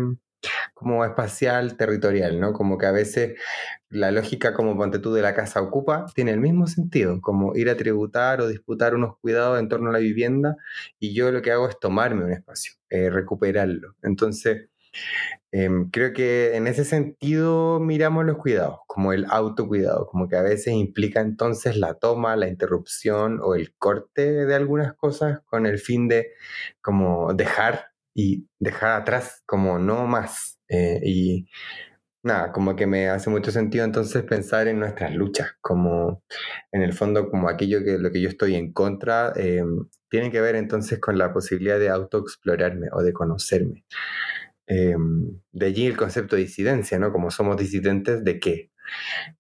como espacial territorial, ¿no? Como que a veces la lógica como ponte tú de la casa ocupa tiene el mismo sentido, como ir a tributar o disputar unos cuidados en torno a la vivienda y yo lo que hago es tomarme un espacio, eh, recuperarlo. Entonces, em, creo que en ese sentido miramos los cuidados, como el autocuidado, como que a veces implica entonces la toma, la interrupción o el corte de algunas cosas con el fin de como dejar y dejar atrás como no más. Eh, y nada, como que me hace mucho sentido entonces pensar en nuestras luchas, como en el fondo como aquello que lo que yo estoy en contra, eh, tiene que ver entonces con la posibilidad de autoexplorarme o de conocerme. Eh, de allí el concepto de disidencia, ¿no? Como somos disidentes de qué,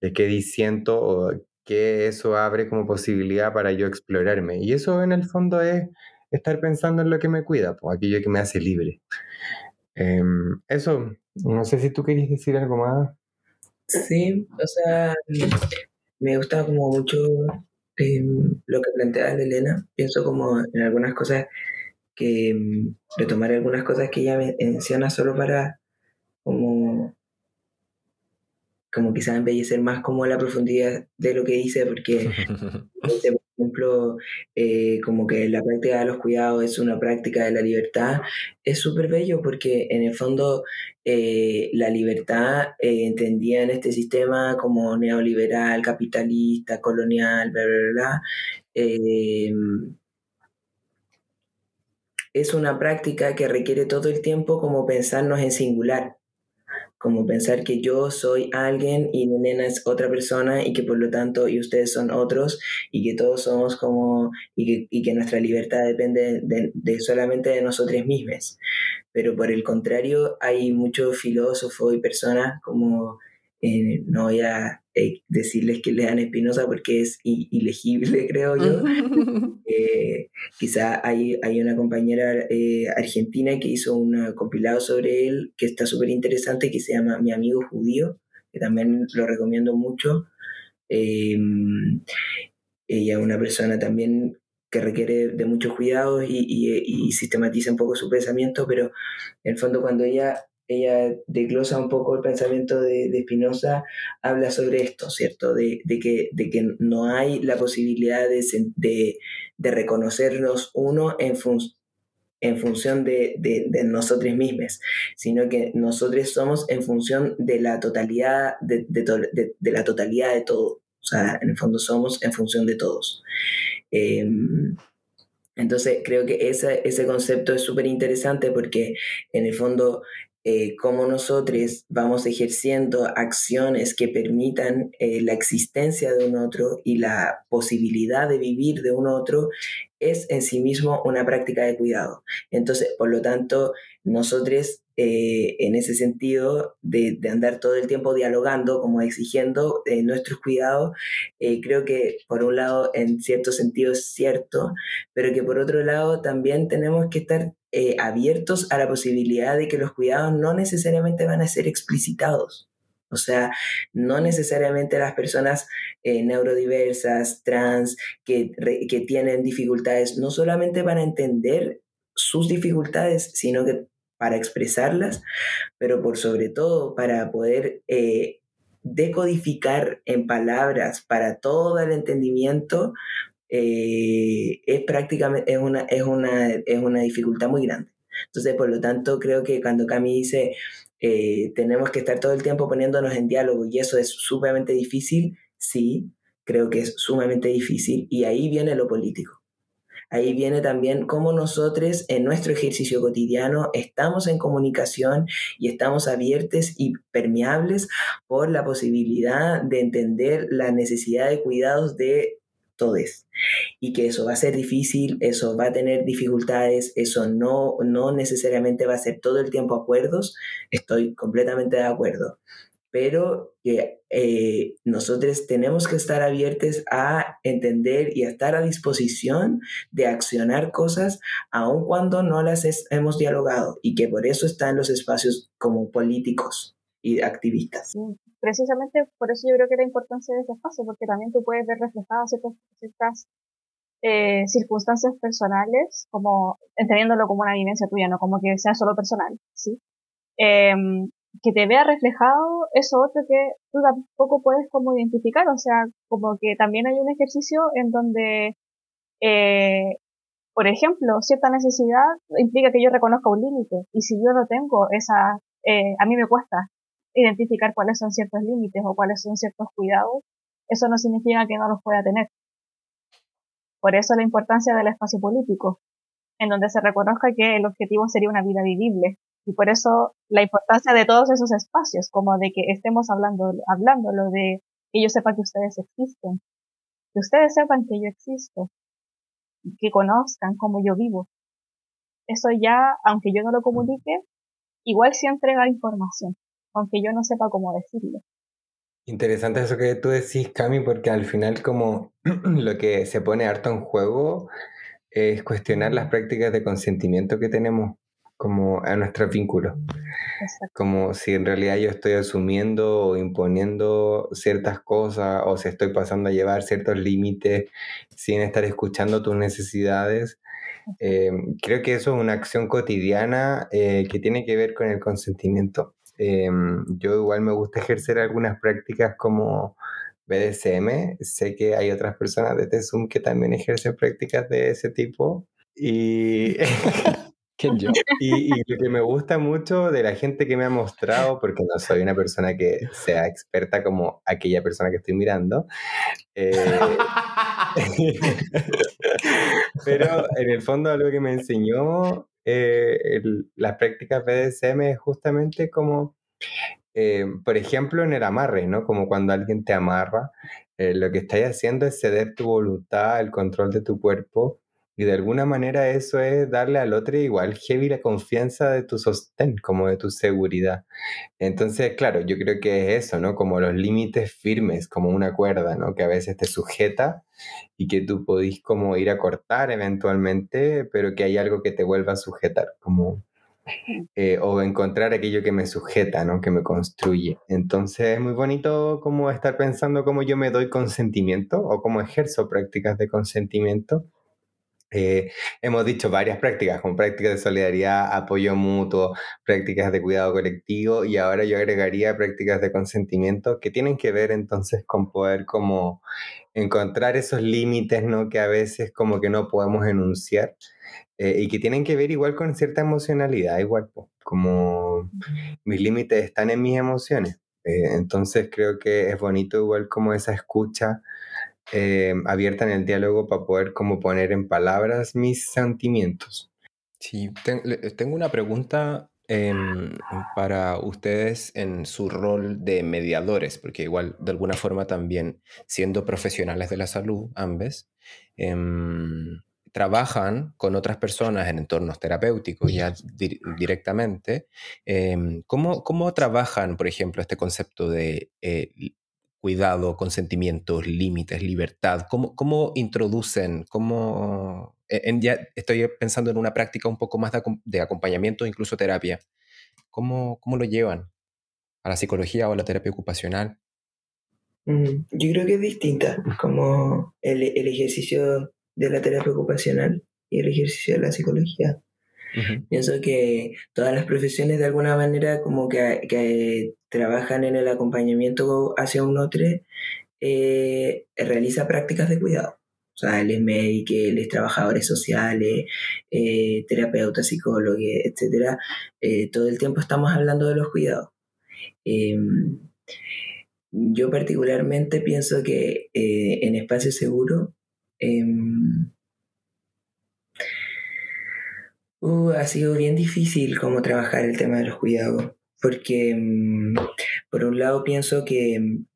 de qué disiento o qué eso abre como posibilidad para yo explorarme. Y eso en el fondo es estar pensando en lo que me cuida, pues aquello que me hace libre. Em, eso, no sé si tú querías decir algo más. Sí, o sea, me gusta como mucho em, lo que plantea Elena. Pienso como en algunas cosas que em, retomar algunas cosas que ella menciona solo para como como quizás embellecer más como la profundidad de lo que dice, porque ejemplo, eh, como que la práctica de los cuidados es una práctica de la libertad, es súper bello porque en el fondo eh, la libertad eh, entendida en este sistema como neoliberal, capitalista, colonial, bla, bla, bla, es una práctica que requiere todo el tiempo como pensarnos en singular como pensar que yo soy alguien y nena es otra persona y que por lo tanto y ustedes son otros y que todos somos como y que, y que nuestra libertad depende de, de, solamente de nosotros mismos. Pero por el contrario hay muchos filósofos y personas como eh, no voy a eh, decirles que lean Espinosa porque es ilegible, creo yo. Eh, quizá hay, hay una compañera argentina que hizo un compilado sobre él que está súper interesante, que se llama Mi amigo judío, que también lo recomiendo mucho. Em, ella es una persona también que requiere de muchos cuidados y, y, sistematiza un poco su pensamiento, pero en el fondo cuando ella, ella desglosa un poco el pensamiento de, Spinoza, habla sobre esto, ¿cierto? De, de, que, de que no hay la posibilidad de, de, de reconocernos uno en, en función de, de, nosotros mismos, sino que nosotros somos en función de la totalidad de, de, la totalidad de todo. O sea, en el fondo somos en función de todos. Em, entonces, creo que ese, ese concepto es súper interesante porque en el fondo eh, cómo nosotros vamos ejerciendo acciones que permitan eh, la existencia de un otro y la posibilidad de vivir de un otro es en sí mismo una práctica de cuidado. Entonces, por lo tanto, nosotros eh, en ese sentido de, andar todo el tiempo dialogando, como exigiendo eh, nuestros cuidados, eh, creo que por un lado en cierto sentido es cierto, pero que por otro lado también tenemos que estar abiertos a la posibilidad de que los cuidados no necesariamente van a ser explicitados. O sea, no necesariamente las personas neurodiversas, trans, que, que tienen dificultades, no solamente van a entender sus dificultades, sino que para expresarlas, pero por sobre todo para poder eh, decodificar en palabras para todo el entendimiento, eh, es prácticamente es una, es, una, es una dificultad muy grande. Entonces, por lo tanto, creo que cuando Cami dice eh, tenemos que estar todo el tiempo poniéndonos en diálogo y eso es sumamente difícil, sí, creo que es sumamente difícil y ahí viene lo político. Ahí viene también cómo nosotros en nuestro ejercicio cotidiano estamos en comunicación y estamos abiertos y permeables por la posibilidad de entender la necesidad de cuidados de todos. Y que eso va a ser difícil, eso va a tener dificultades, eso no, no necesariamente va a ser todo el tiempo acuerdos, estoy completamente de acuerdo pero que eh, nosotros tenemos que estar abiertos a entender y a estar a disposición de accionar cosas aun cuando no las hemos dialogado y que por eso están los espacios como políticos y activistas. Precisamente por eso yo creo que la importancia de este espacio, porque también tú puedes ver reflejadas ciertas, eh, circunstancias personales, como entendiéndolo como una vivencia tuya, no como que sea solo personal, ¿sí? Em, que te vea reflejado eso otro que tú tampoco puedes como identificar, o sea, como que también hay un ejercicio en donde, eh, por ejemplo, cierta necesidad implica que yo reconozca un límite, y si yo no tengo esa, eh, a mí me cuesta identificar cuáles son ciertos límites o cuáles son ciertos cuidados, eso no significa que no los pueda tener. Por eso la importancia del espacio político, en donde se reconozca que el objetivo sería una vida vivible, y por eso la importancia de todos esos espacios, como de que estemos hablando, hablándolo, de que yo sepa que ustedes existen, que ustedes sepan que yo existo, que conozcan cómo yo vivo. Eso ya, aunque yo no lo comunique, igual sí entrega información, aunque yo no sepa cómo decirlo. Interesante eso que tú decís, Cami, porque al final como lo que se pone harto en juego es cuestionar las prácticas de consentimiento que tenemos como a nuestros vínculos. Como si en realidad yo estoy asumiendo o imponiendo ciertas cosas o si estoy pasando a llevar ciertos límites sin estar escuchando tus necesidades. Eh, creo que eso es una acción cotidiana eh, que tiene que ver con el consentimiento. Eh, yo igual me gusta ejercer algunas prácticas como BDSM. Sé que hay otras personas de Zoom que también ejercen prácticas de ese tipo. Y yo? Y, lo que me gusta mucho de la gente que me ha mostrado, porque no soy una persona que sea experta como aquella persona que estoy mirando, eh, pero en el fondo algo que me enseñó eh, las prácticas BDSM es justamente como, eh, por ejemplo, en el amarre, ¿no? Como cuando alguien te amarra, lo que estás haciendo es ceder tu voluntad, el control de tu cuerpo y de alguna manera eso es darle al otro igual heavy la confianza de tu sostén, como de tu seguridad. Entonces, claro, yo creo que es eso, ¿no? Como los límites firmes, como una cuerda, ¿no? Que a veces te sujeta y que tú podís como ir a cortar eventualmente, pero que hay algo que te vuelva a sujetar, como eh, o encontrar aquello que me sujeta, ¿no? Que me construye. Entonces es muy bonito como estar pensando cómo yo me doy consentimiento o cómo ejerzo prácticas de consentimiento. Eh, hemos dicho varias prácticas, como prácticas de solidaridad, apoyo mutuo, prácticas de cuidado colectivo y ahora yo agregaría prácticas de consentimiento que tienen que ver entonces con poder como encontrar esos límites, ¿no? Que a veces como que no podemos enunciar eh, y que tienen que ver igual con cierta emocionalidad, igual, como mis límites están en mis emociones. Eh, entonces creo que es bonito igual como esa escucha eh, abierta en el diálogo para poder como poner en palabras mis sentimientos. Sí, tengo una pregunta em, para ustedes en su rol de mediadores, porque igual de alguna forma también siendo profesionales de la salud, ambos, em, trabajan con otras personas en entornos terapéuticos ya directamente, em, ¿cómo, ¿cómo, trabajan, por ejemplo, este concepto de eh, cuidado, consentimientos, límites, libertad? ¿Cómo, cómo introducen, cómo... E, en, ya estoy pensando en una práctica un poco más de, de acompañamiento, incluso terapia. ¿Cómo, ¿Cómo lo llevan a la psicología o a la terapia ocupacional? Mm, yo creo que es distinta, como el, el ejercicio de la terapia ocupacional y el ejercicio de la psicología. Pienso que todas las profesiones de alguna manera como que, que trabajan en el acompañamiento hacia un otro, eh, realiza prácticas de cuidado. O sea, él es médico, él es trabajadores sociales, eh, terapeutas, psicólogos, etc. Eh, todo el tiempo estamos hablando de los cuidados. Em, yo particularmente pienso que en espacio seguro uh, ha sido bien difícil como trabajar el tema de los cuidados, porque em, por un lado pienso que em,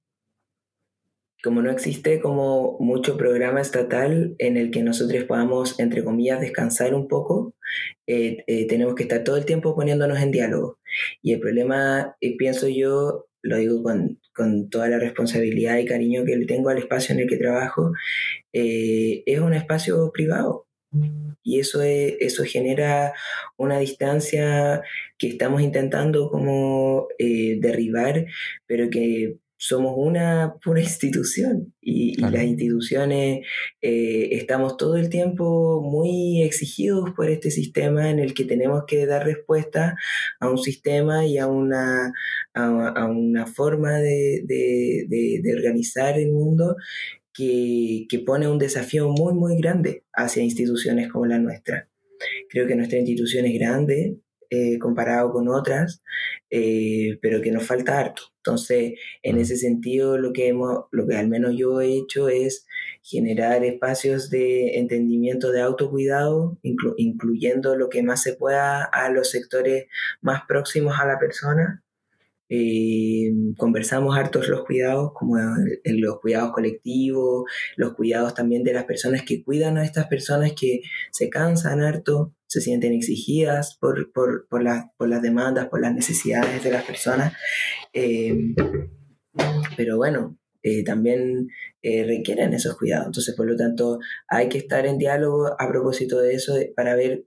como no existe como mucho programa estatal en el que nosotros podamos, entre comillas, descansar un poco, eh, eh, tenemos que estar todo el tiempo poniéndonos en diálogo. Y el problema, eh, pienso yo, lo digo con, con toda la responsabilidad y cariño que le tengo al espacio en el que trabajo, eh, es un espacio privado. Y eso, eso genera una distancia que estamos intentando como eh, derribar, pero que somos una pura institución. Y, las instituciones eh, estamos todo el tiempo muy exigidos por este sistema en el que tenemos que dar respuesta a un sistema y a una, a, una forma de, de, de, organizar el mundo que, que pone un desafío muy, muy grande hacia instituciones como la nuestra. Creo que nuestra institución es grande, eh, comparado con otras, eh, pero que nos falta harto. Entonces, en ese sentido, lo que, hemos, lo que al menos yo he hecho es generar espacios de entendimiento de autocuidado, incluyendo lo que más se pueda a los sectores más próximos a la persona, eh, conversamos hartos los cuidados, como en los cuidados colectivos, los cuidados también de las personas que cuidan a estas personas que se cansan harto, se sienten exigidas por, por, por, por las demandas, por las necesidades de las personas. Eh, pero bueno, eh, también requieren esos cuidados. Entonces, por lo tanto, hay que estar en diálogo a propósito de eso para ver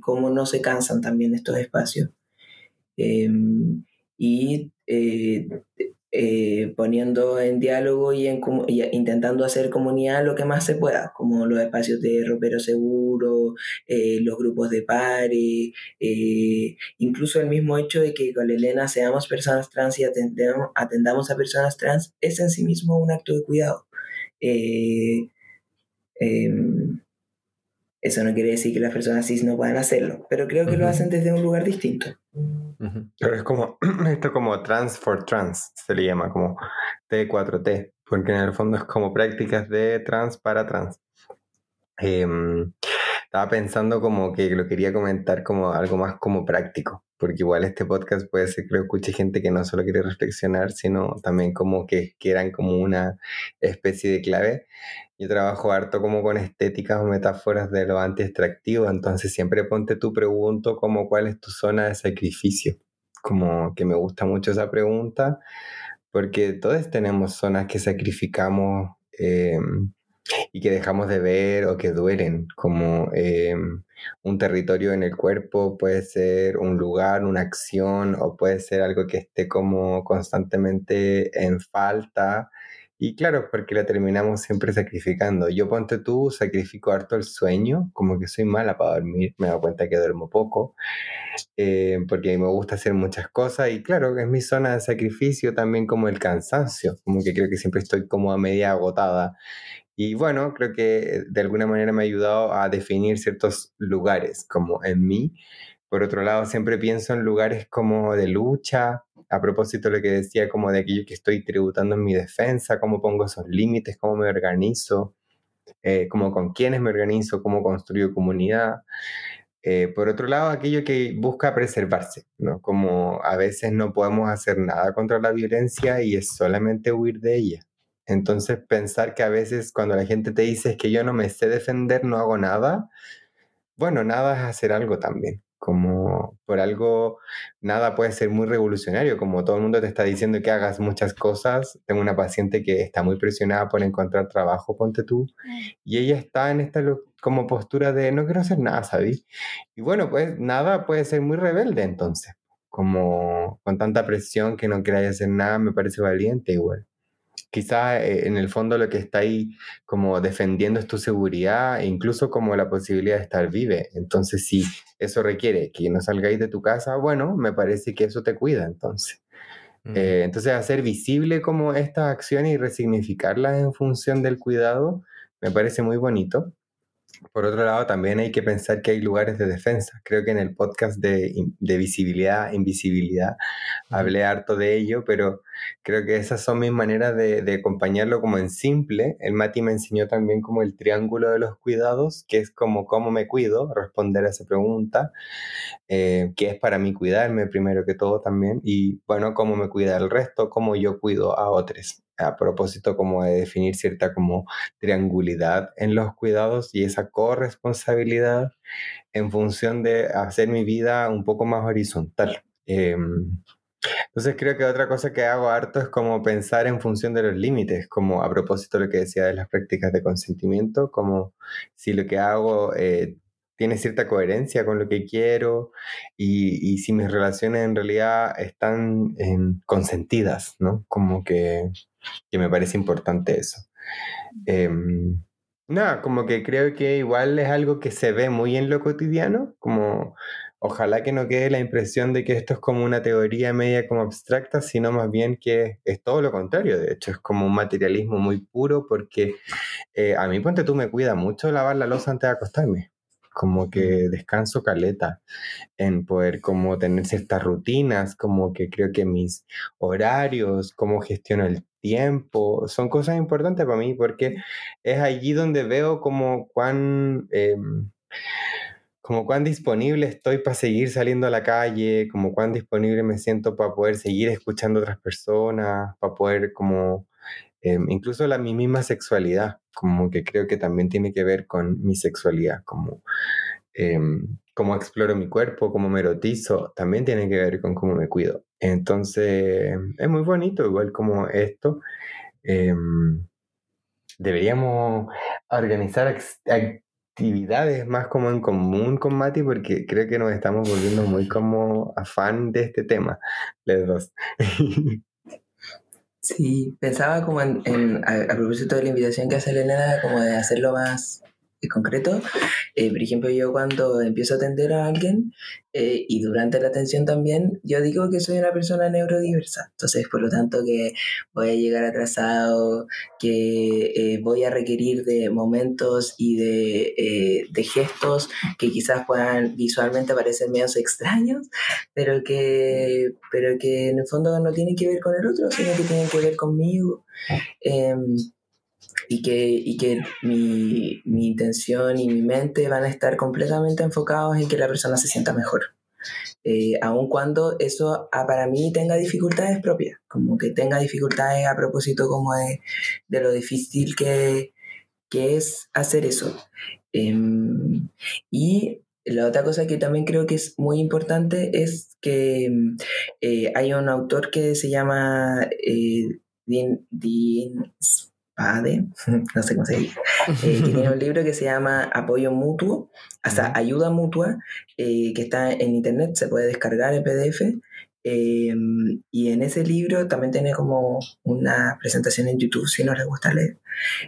cómo no se cansan también estos espacios y eh, eh, poniendo en diálogo y, en, intentando hacer comunidad lo que más se pueda, como los espacios de ropero seguro, eh, los grupos de pares, incluso el mismo hecho de que con Elena seamos personas trans y atendamos, atendamos a personas trans es en sí mismo un acto de cuidado. Eso no quiere decir que las personas cis no puedan hacerlo, pero creo que lo hacen desde un lugar distinto. Pero es como, esto como trans for trans, se le llama como T4T, porque en el fondo es como prácticas de trans para trans. Em, estaba pensando como que lo quería comentar como algo más como práctico, porque igual este podcast puede ser que lo escuche gente que no solo quiere reflexionar, sino también como que quieran como una especie de clave. Yo trabajo harto como con estéticas o metáforas de lo anti-extractivo, entonces siempre ponte tu pregunto como cuál es tu zona de sacrificio. Como que me gusta mucho esa pregunta, porque todos tenemos zonas que sacrificamos em, y que dejamos de ver o que duelen, como eh, un territorio en el cuerpo, puede ser un lugar, una acción o puede ser algo que esté como constantemente en falta. Y claro, porque la terminamos siempre sacrificando. Yo ponte tú, sacrifico harto el sueño, como que soy mala para dormir, me doy cuenta que duermo poco, eh, porque me gusta hacer muchas cosas y claro, es mi zona de sacrificio también como el cansancio, como que creo que siempre estoy como a media agotada y bueno, creo que de alguna manera me ha ayudado a definir ciertos lugares como en mí. Por otro lado, siempre pienso en lugares como de lucha, a propósito de lo que decía, como de aquello que estoy tributando en mi defensa, cómo pongo esos límites, cómo me organizo, eh, como con quiénes me organizo, cómo construyo comunidad. Eh, por otro lado, aquello que busca preservarse, ¿no? Como a veces no podemos hacer nada contra la violencia y es solamente huir de ella. Entonces, pensar que a veces cuando la gente te dice es que yo no me sé defender, no hago nada, bueno, nada es hacer algo también. Como por algo, nada puede ser muy revolucionario, como todo el mundo te está diciendo que hagas muchas cosas. Tengo una paciente que está muy presionada por encontrar trabajo, ponte tú, y ella está en esta como postura de no quiero hacer nada, ¿sabes? Y bueno, pues nada puede ser muy rebelde entonces, como con tanta presión que no queráis hacer nada, me parece valiente igual quizás eh, en el fondo lo que está ahí como defendiendo es tu seguridad e incluso como la posibilidad de estar vive. Entonces, si eso requiere que no salgáis de tu casa, bueno, me parece que eso te cuida entonces. Mm. Eh, entonces, hacer visible como estas acciones y resignificarlas en función del cuidado, me parece muy bonito. Por otro lado, también hay que pensar que hay lugares de defensa. Creo que en el podcast de, de visibilidad, invisibilidad, hablé harto de ello, pero creo que esas son mis maneras de, de, acompañarlo como en simple. El Mati me enseñó también como el triángulo de los cuidados, que es como cómo me cuido, responder a esa pregunta, eh, que es para mí cuidarme primero que todo también, y bueno, cómo me cuida el resto, cómo yo cuido a otros a propósito como de definir cierta como triangulidad en los cuidados y esa corresponsabilidad en función de hacer mi vida un poco más horizontal. Em, entonces creo que otra cosa que hago harto es como pensar en función de los límites, como a propósito de lo que decía de las prácticas de consentimiento, como si lo que hago eh, tiene cierta coherencia con lo que quiero y, si mis relaciones en realidad están consentidas, ¿no? Como que, que, me parece importante eso. Em, nada, como que creo que igual es algo que se ve muy en lo cotidiano, como ojalá que no quede la impresión de que esto es como una teoría media como abstracta, sino más bien que es todo lo contrario, de hecho es como un materialismo muy puro porque eh, a mí ponte tú me cuida mucho lavar la losa antes de acostarme. Como que descanso caleta en poder como tener ciertas rutinas, como que creo que mis horarios, cómo gestiono el tiempo, son cosas importantes para mí porque es allí donde veo como cuán... Em, como cuán disponible estoy para seguir saliendo a la calle, como cuán disponible me siento para poder seguir escuchando a otras personas, para poder como Em, incluso la mi misma sexualidad, como que creo que también tiene que ver con mi sexualidad, como em, cómo exploro mi cuerpo, cómo me erotizo, también tiene que ver con cómo me cuido. Entonces, es muy bonito, igual como esto. Em, deberíamos organizar actividades más como en común con Mati porque creo que nos estamos volviendo muy como afán de este tema, los dos. Sí, pensaba como en, en a, propósito de la invitación que hace Elena, como de hacerlo más concreto. Eh, por ejemplo, yo cuando empiezo a atender a alguien eh, y durante la atención también, yo digo que soy una persona neurodiversa. Entonces, por lo tanto, que voy a llegar atrasado, que eh, voy a requerir de momentos y de, eh, de, gestos que quizás puedan visualmente parecer medios extraños, pero que, pero que en el fondo no tienen que ver con el otro, sino que tienen que ver conmigo. Em, y que, y que mi, mi, intención y mi mente van a estar completamente enfocados en que la persona se sienta mejor. Eh, aun cuando eso a, para mí tenga dificultades propias, como que tenga dificultades a propósito como de, de lo difícil que, que, es hacer eso. Eh, y la otra cosa que también creo que es muy importante es que eh, hay un autor que se llama eh, Dean, Dean PADE, no sé cómo se dice, eh, que tiene un libro que se llama Apoyo Mutuo, o sea, Ayuda Mutua, eh, que está en internet, se puede descargar en PDF. Em, y en ese libro también tiene como una presentación en YouTube, si no les gusta leer.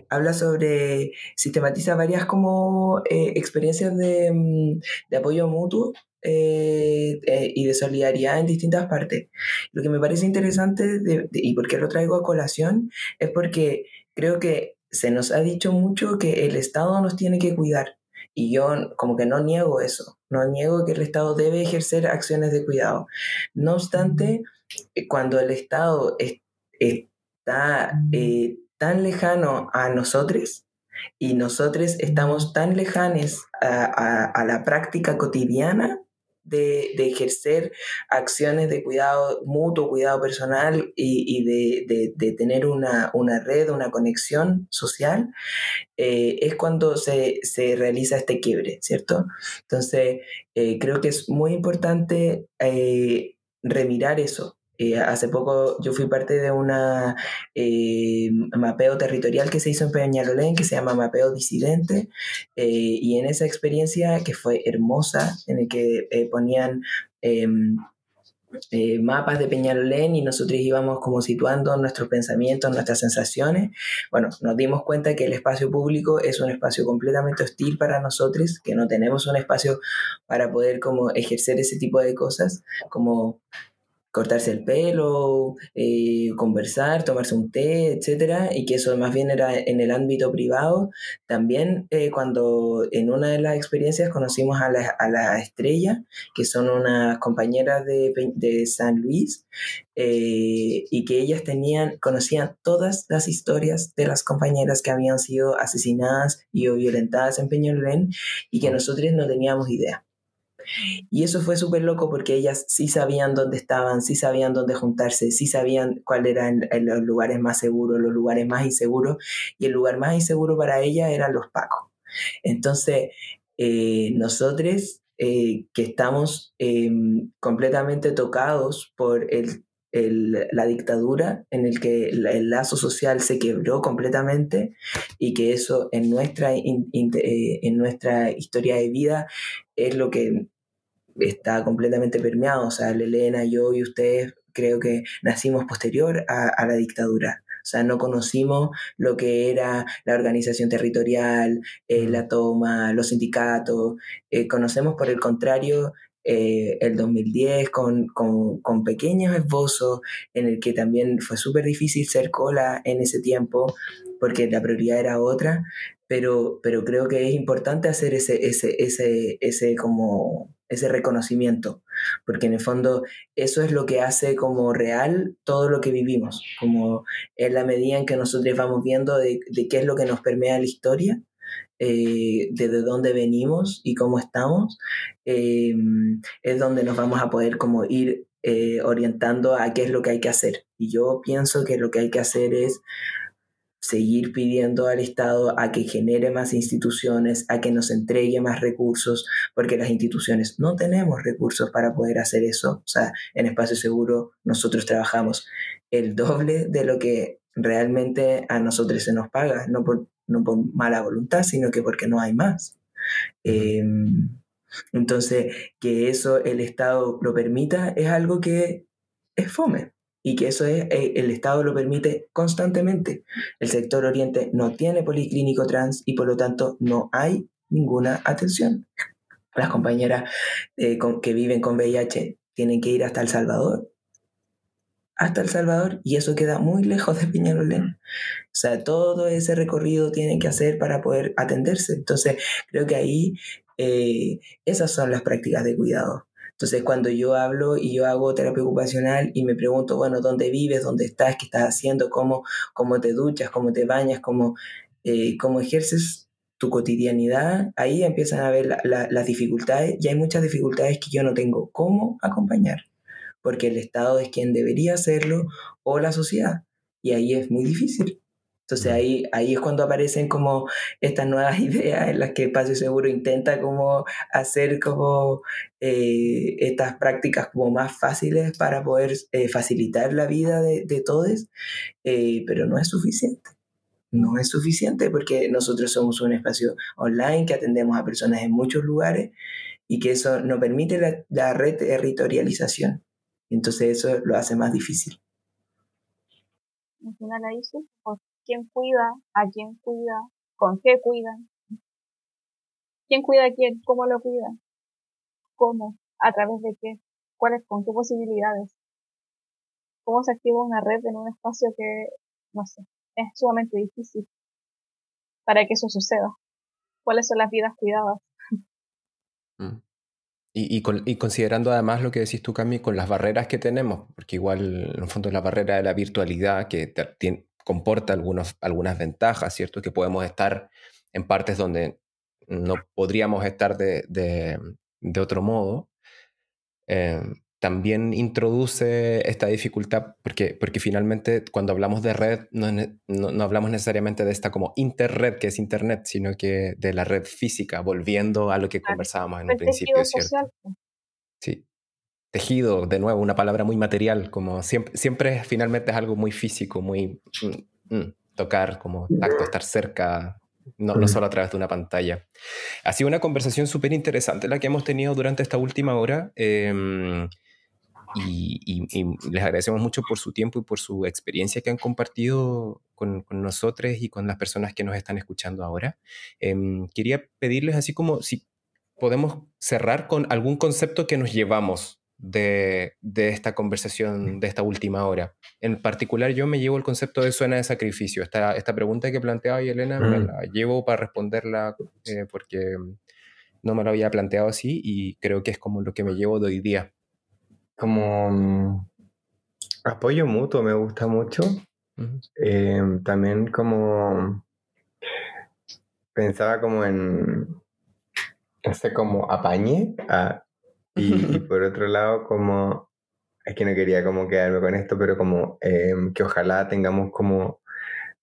Habla sobre, sistematiza varias como eh, experiencias de, mm, de, apoyo mutuo eh, eh, y de solidaridad en distintas partes. Lo que me parece interesante y por qué lo traigo a colación es porque creo que se nos ha dicho mucho que el Estado nos tiene que cuidar. Y yo como que no niego eso, no niego que el Estado debe ejercer acciones de cuidado. No obstante, cuando el Estado está tan lejano a nosotros, y nosotros estamos tan lejanes a, la práctica cotidiana de, ejercer acciones de cuidado mutuo, cuidado personal y, de, tener una, red, una conexión social, eh, es cuando se, realiza este quiebre, ¿cierto? Entonces, eh, creo que es muy importante eh, remirar eso, hace poco yo fui parte de una eh, mapeo territorial que se hizo en Peñalolén que se llama Mapeo Disidente eh, y en esa experiencia que fue hermosa en el que eh, ponían em, mapas de Peñalolén y nosotros íbamos como situando nuestros pensamientos, nuestras sensaciones. Bueno, nos dimos cuenta que el espacio público es un espacio completamente hostil para nosotros, que no tenemos un espacio para poder como ejercer ese tipo de cosas, como cortarse el pelo, eh, conversar, tomarse un té, etcétera, y que eso más bien era en el ámbito privado. También eh, cuando en una de las experiencias conocimos a la, a la estrella, que son unas compañeras de, de San Luis, eh, y que ellas tenían, conocían todas las historias de las compañeras que habían sido asesinadas y o violentadas en Peñalolén y que nosotros no teníamos idea. Y eso fue súper loco porque ellas sí sabían dónde estaban, sí sabían dónde juntarse, sí sabían cuáles eran los lugares más seguros, los lugares más inseguros, y el lugar más inseguro para ellas eran los pacos. Entonces, eh, nosotros eh, que estamos em, completamente tocados por la dictadura en el que el, lazo social se quebró completamente y que eso en nuestra, eh, en nuestra historia de vida es lo que está completamente permeado. O sea, Elena, yo y ustedes creo que nacimos posterior a, la dictadura. O sea, no conocimos lo que era la organización territorial, eh, la toma, los sindicatos. Eh, conocemos, por el contrario, eh, el 2010 con, con, con, pequeños esbozos en el que también fue súper difícil ser cola en ese tiempo porque la prioridad era otra, pero, pero creo que es importante hacer ese, ese, ese, ese como ese reconocimiento, porque en el fondo eso es lo que hace como real todo lo que vivimos, como en la medida en que nosotros vamos viendo de, qué es lo que nos permea la historia, eh, de dónde venimos y cómo estamos, eh, es donde nos vamos a poder como ir eh, orientando a qué es lo que hay que hacer. Y yo pienso que lo que hay que hacer es seguir pidiendo al Estado a que genere más instituciones, a que nos entregue más recursos, porque las instituciones no tenemos recursos para poder hacer eso. O sea, en espacio seguro nosotros trabajamos el doble de lo que realmente a nosotros se nos paga, no por, no por mala voluntad, sino que porque no hay más. Em, entonces, que eso el Estado lo permita es algo que es fome y que eso es, eh, el Estado lo permite constantemente. El sector oriente no tiene policlínico trans y por lo tanto no hay ninguna atención. Las compañeras eh, que viven con VIH tienen que ir hasta El Salvador, hasta El Salvador, y eso queda muy lejos de Peñalolén. O sea, todo ese recorrido tienen que hacer para poder atenderse. Entonces, creo que ahí eh, esas son las prácticas de cuidado. Entonces, cuando yo hablo y yo hago terapia ocupacional y me pregunto, bueno, ¿dónde vives? ¿Dónde estás? ¿Qué estás haciendo? ¿Cómo, cómo te duchas? ¿Cómo te bañas? ¿Cómo, eh, cómo ejerces tu cotidianidad? Ahí empiezan a ver las dificultades y hay muchas dificultades que yo no tengo cómo acompañar, porque el Estado es quien debería hacerlo o la sociedad. Y ahí es muy difícil. Entonces ahí, ahí es cuando aparecen como estas nuevas ideas en las que Espacio Seguro intenta como hacer como eh, estas prácticas como más fáciles para poder eh, facilitar la vida de, de todos, eh, pero no es suficiente. no es suficiente porque nosotros somos un espacio online que atendemos a personas en muchos lugares y que eso no permite la, la reterritorialización. Entonces eso lo hace más difícil. Al final ahí sí, pues, ¿quién cuida? ¿A quién cuida? ¿Con qué cuidan? ¿Quién cuida a quién? ¿Cómo lo cuidan? ¿Cómo? ¿A través de qué? ¿Cuáles? ¿Con qué posibilidades? ¿Cómo se activa una red en un espacio que, no sé, es sumamente difícil para que eso suceda. ¿Cuáles son las vidas cuidadas? Mm. Y, considerando además lo que decís tú, Cami, con las barreras que tenemos, porque igual en el fondo la barrera de la virtualidad que comporta algunos, algunas ventajas, ¿cierto? Que podemos estar en partes donde no podríamos estar de, de, de otro modo. Eh, también introduce esta dificultad, porque, porque finalmente cuando hablamos de red no, no, hablamos necesariamente de esta como interred, que es Internet, sino que de la red física, volviendo a lo que conversábamos en un principio, ¿cierto? Tejido, de nuevo, una palabra muy material, como siempre, siempre finalmente es algo muy físico, muy mm, mm, tocar, como tacto, estar cerca, no, no, solo a través de una pantalla. Ha sido una conversación súper interesante la que hemos tenido durante esta última hora. Eh, y, les agradecemos mucho por su tiempo y por su experiencia que han compartido con, con nosotros y con las personas que nos están escuchando ahora. Em, quería pedirles así como si podemos cerrar con algún concepto que nos llevamos de, de, esta conversación, de esta última hora. En particular, yo me llevo el concepto de suena de sacrificio. Esta, esta pregunta que planteaba Elena, me mm. la llevo para responderla eh, porque no me lo había planteado así y creo que es como lo que me llevo de hoy día como mm, apoyo mutuo me gusta mucho. Em, también como pensaba como en, no sé, como apañe. Ah, y, por otro lado, como, es que no quería como quedarme con esto, pero como em, que ojalá tengamos como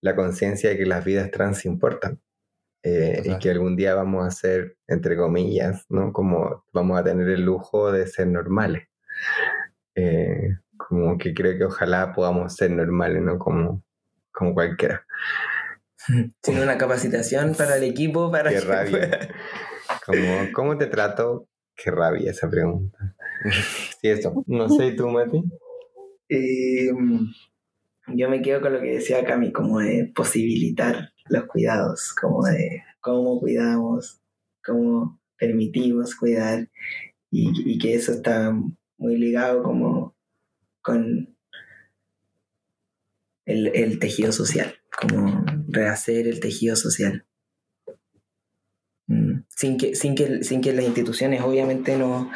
la conciencia de que las vidas trans importan. Eh, y que algún día vamos a ser, entre comillas, ¿no? Como vamos a tener el lujo de ser normales. Eh, como que creo que ojalá podamos ser normales, ¿no? Como, como cualquiera. Tiene una capacitación para el equipo, para Qué rabia. Como, ¿Cómo te trato? Qué rabia esa pregunta. Sí, eso. No sé, ¿tú, Mati? Eh, yo me quedo con lo que decía Cami, como de posibilitar los cuidados, como de cómo cuidamos, cómo permitimos cuidar y que eso está muy ligado como con el, tejido social, como rehacer el tejido social. Sin que, sin, que, sin que las instituciones obviamente no,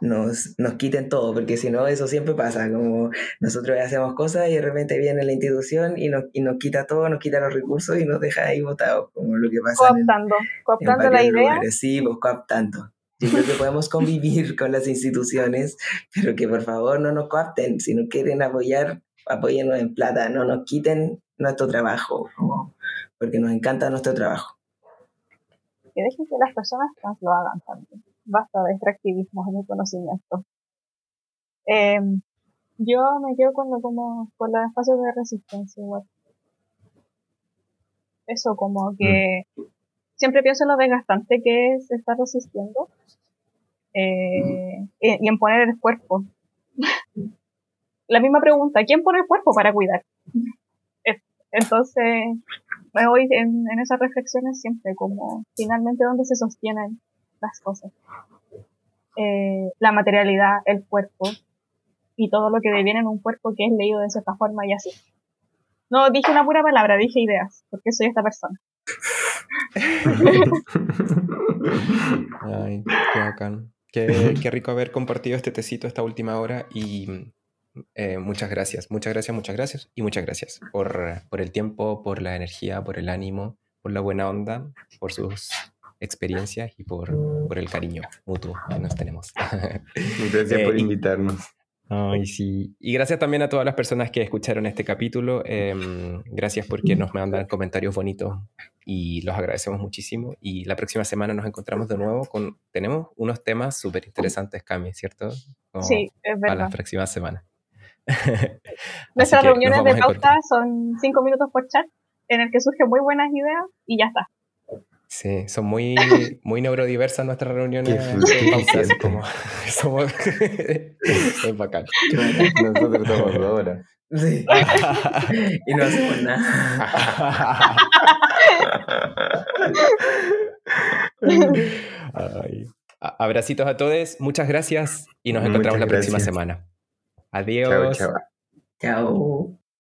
nos, nos quiten todo, porque si no, eso siempre pasa, como nosotros hacemos cosas y de repente viene la institución y nos, y nos quita todo, nos quita los recursos y nos deja ahí botados, como lo que pasa. Cooptando, cooptando la idea. Sí, pues cooptando. Yo creo que podemos convivir con las instituciones, pero que por favor no nos coapten. Si no quieren apoyar, apóyennos en plata, no nos quiten nuestro trabajo, porque nos encanta nuestro trabajo. Que dejen que las personas trans lo hagan también. Basta de extractivismo en mi conocimiento. Em, yo me quedo con, lo, como, con los espacios de resistencia igual. Eso, como que mm siempre pienso en lo desgastante que es estar resistiendo eh, y en poner el cuerpo. La misma pregunta, ¿quién pone el cuerpo para cuidar? Entonces, me voy en, esas reflexiones siempre, como finalmente dónde se sostienen las cosas. Eh, la materialidad, el cuerpo y todo lo que deviene en un cuerpo que es leído de cierta forma y así. No dije una pura palabra, dije ideas, porque soy esta persona. Ay, qué bacán. Qué, qué, rico haber compartido este tecito esta última hora y eh, muchas gracias, muchas gracias, muchas gracias y muchas gracias por, por el tiempo, por la energía, por el ánimo, por la buena onda, por sus experiencias y por, por el cariño mutuo que nos tenemos. Gracias por eh, invitarnos. Ay, sí. Y gracias también a todas las personas que escucharon este capítulo. Em, gracias porque nos mandan comentarios bonitos y los agradecemos muchísimo. Y la próxima semana nos encontramos de nuevo con... Tenemos unos temas súper interesantes, Cami, ¿cierto? sí, es verdad. Para la próxima semana. Nuestras reuniones de pauta son cinco minutos por chat. en el que surgen muy buenas ideas y ya está. Sí, son muy, muy neurodiversas nuestras reuniones. Qué pausas, como, somos, es bacán. Nosotros somos dos horas. Sí. y no hacemos nada. Ay. A- Abracitos a todos, muchas gracias y nos Muchas encontramos la próxima gracias. Semana. Chao, Adiós. chao. Chao.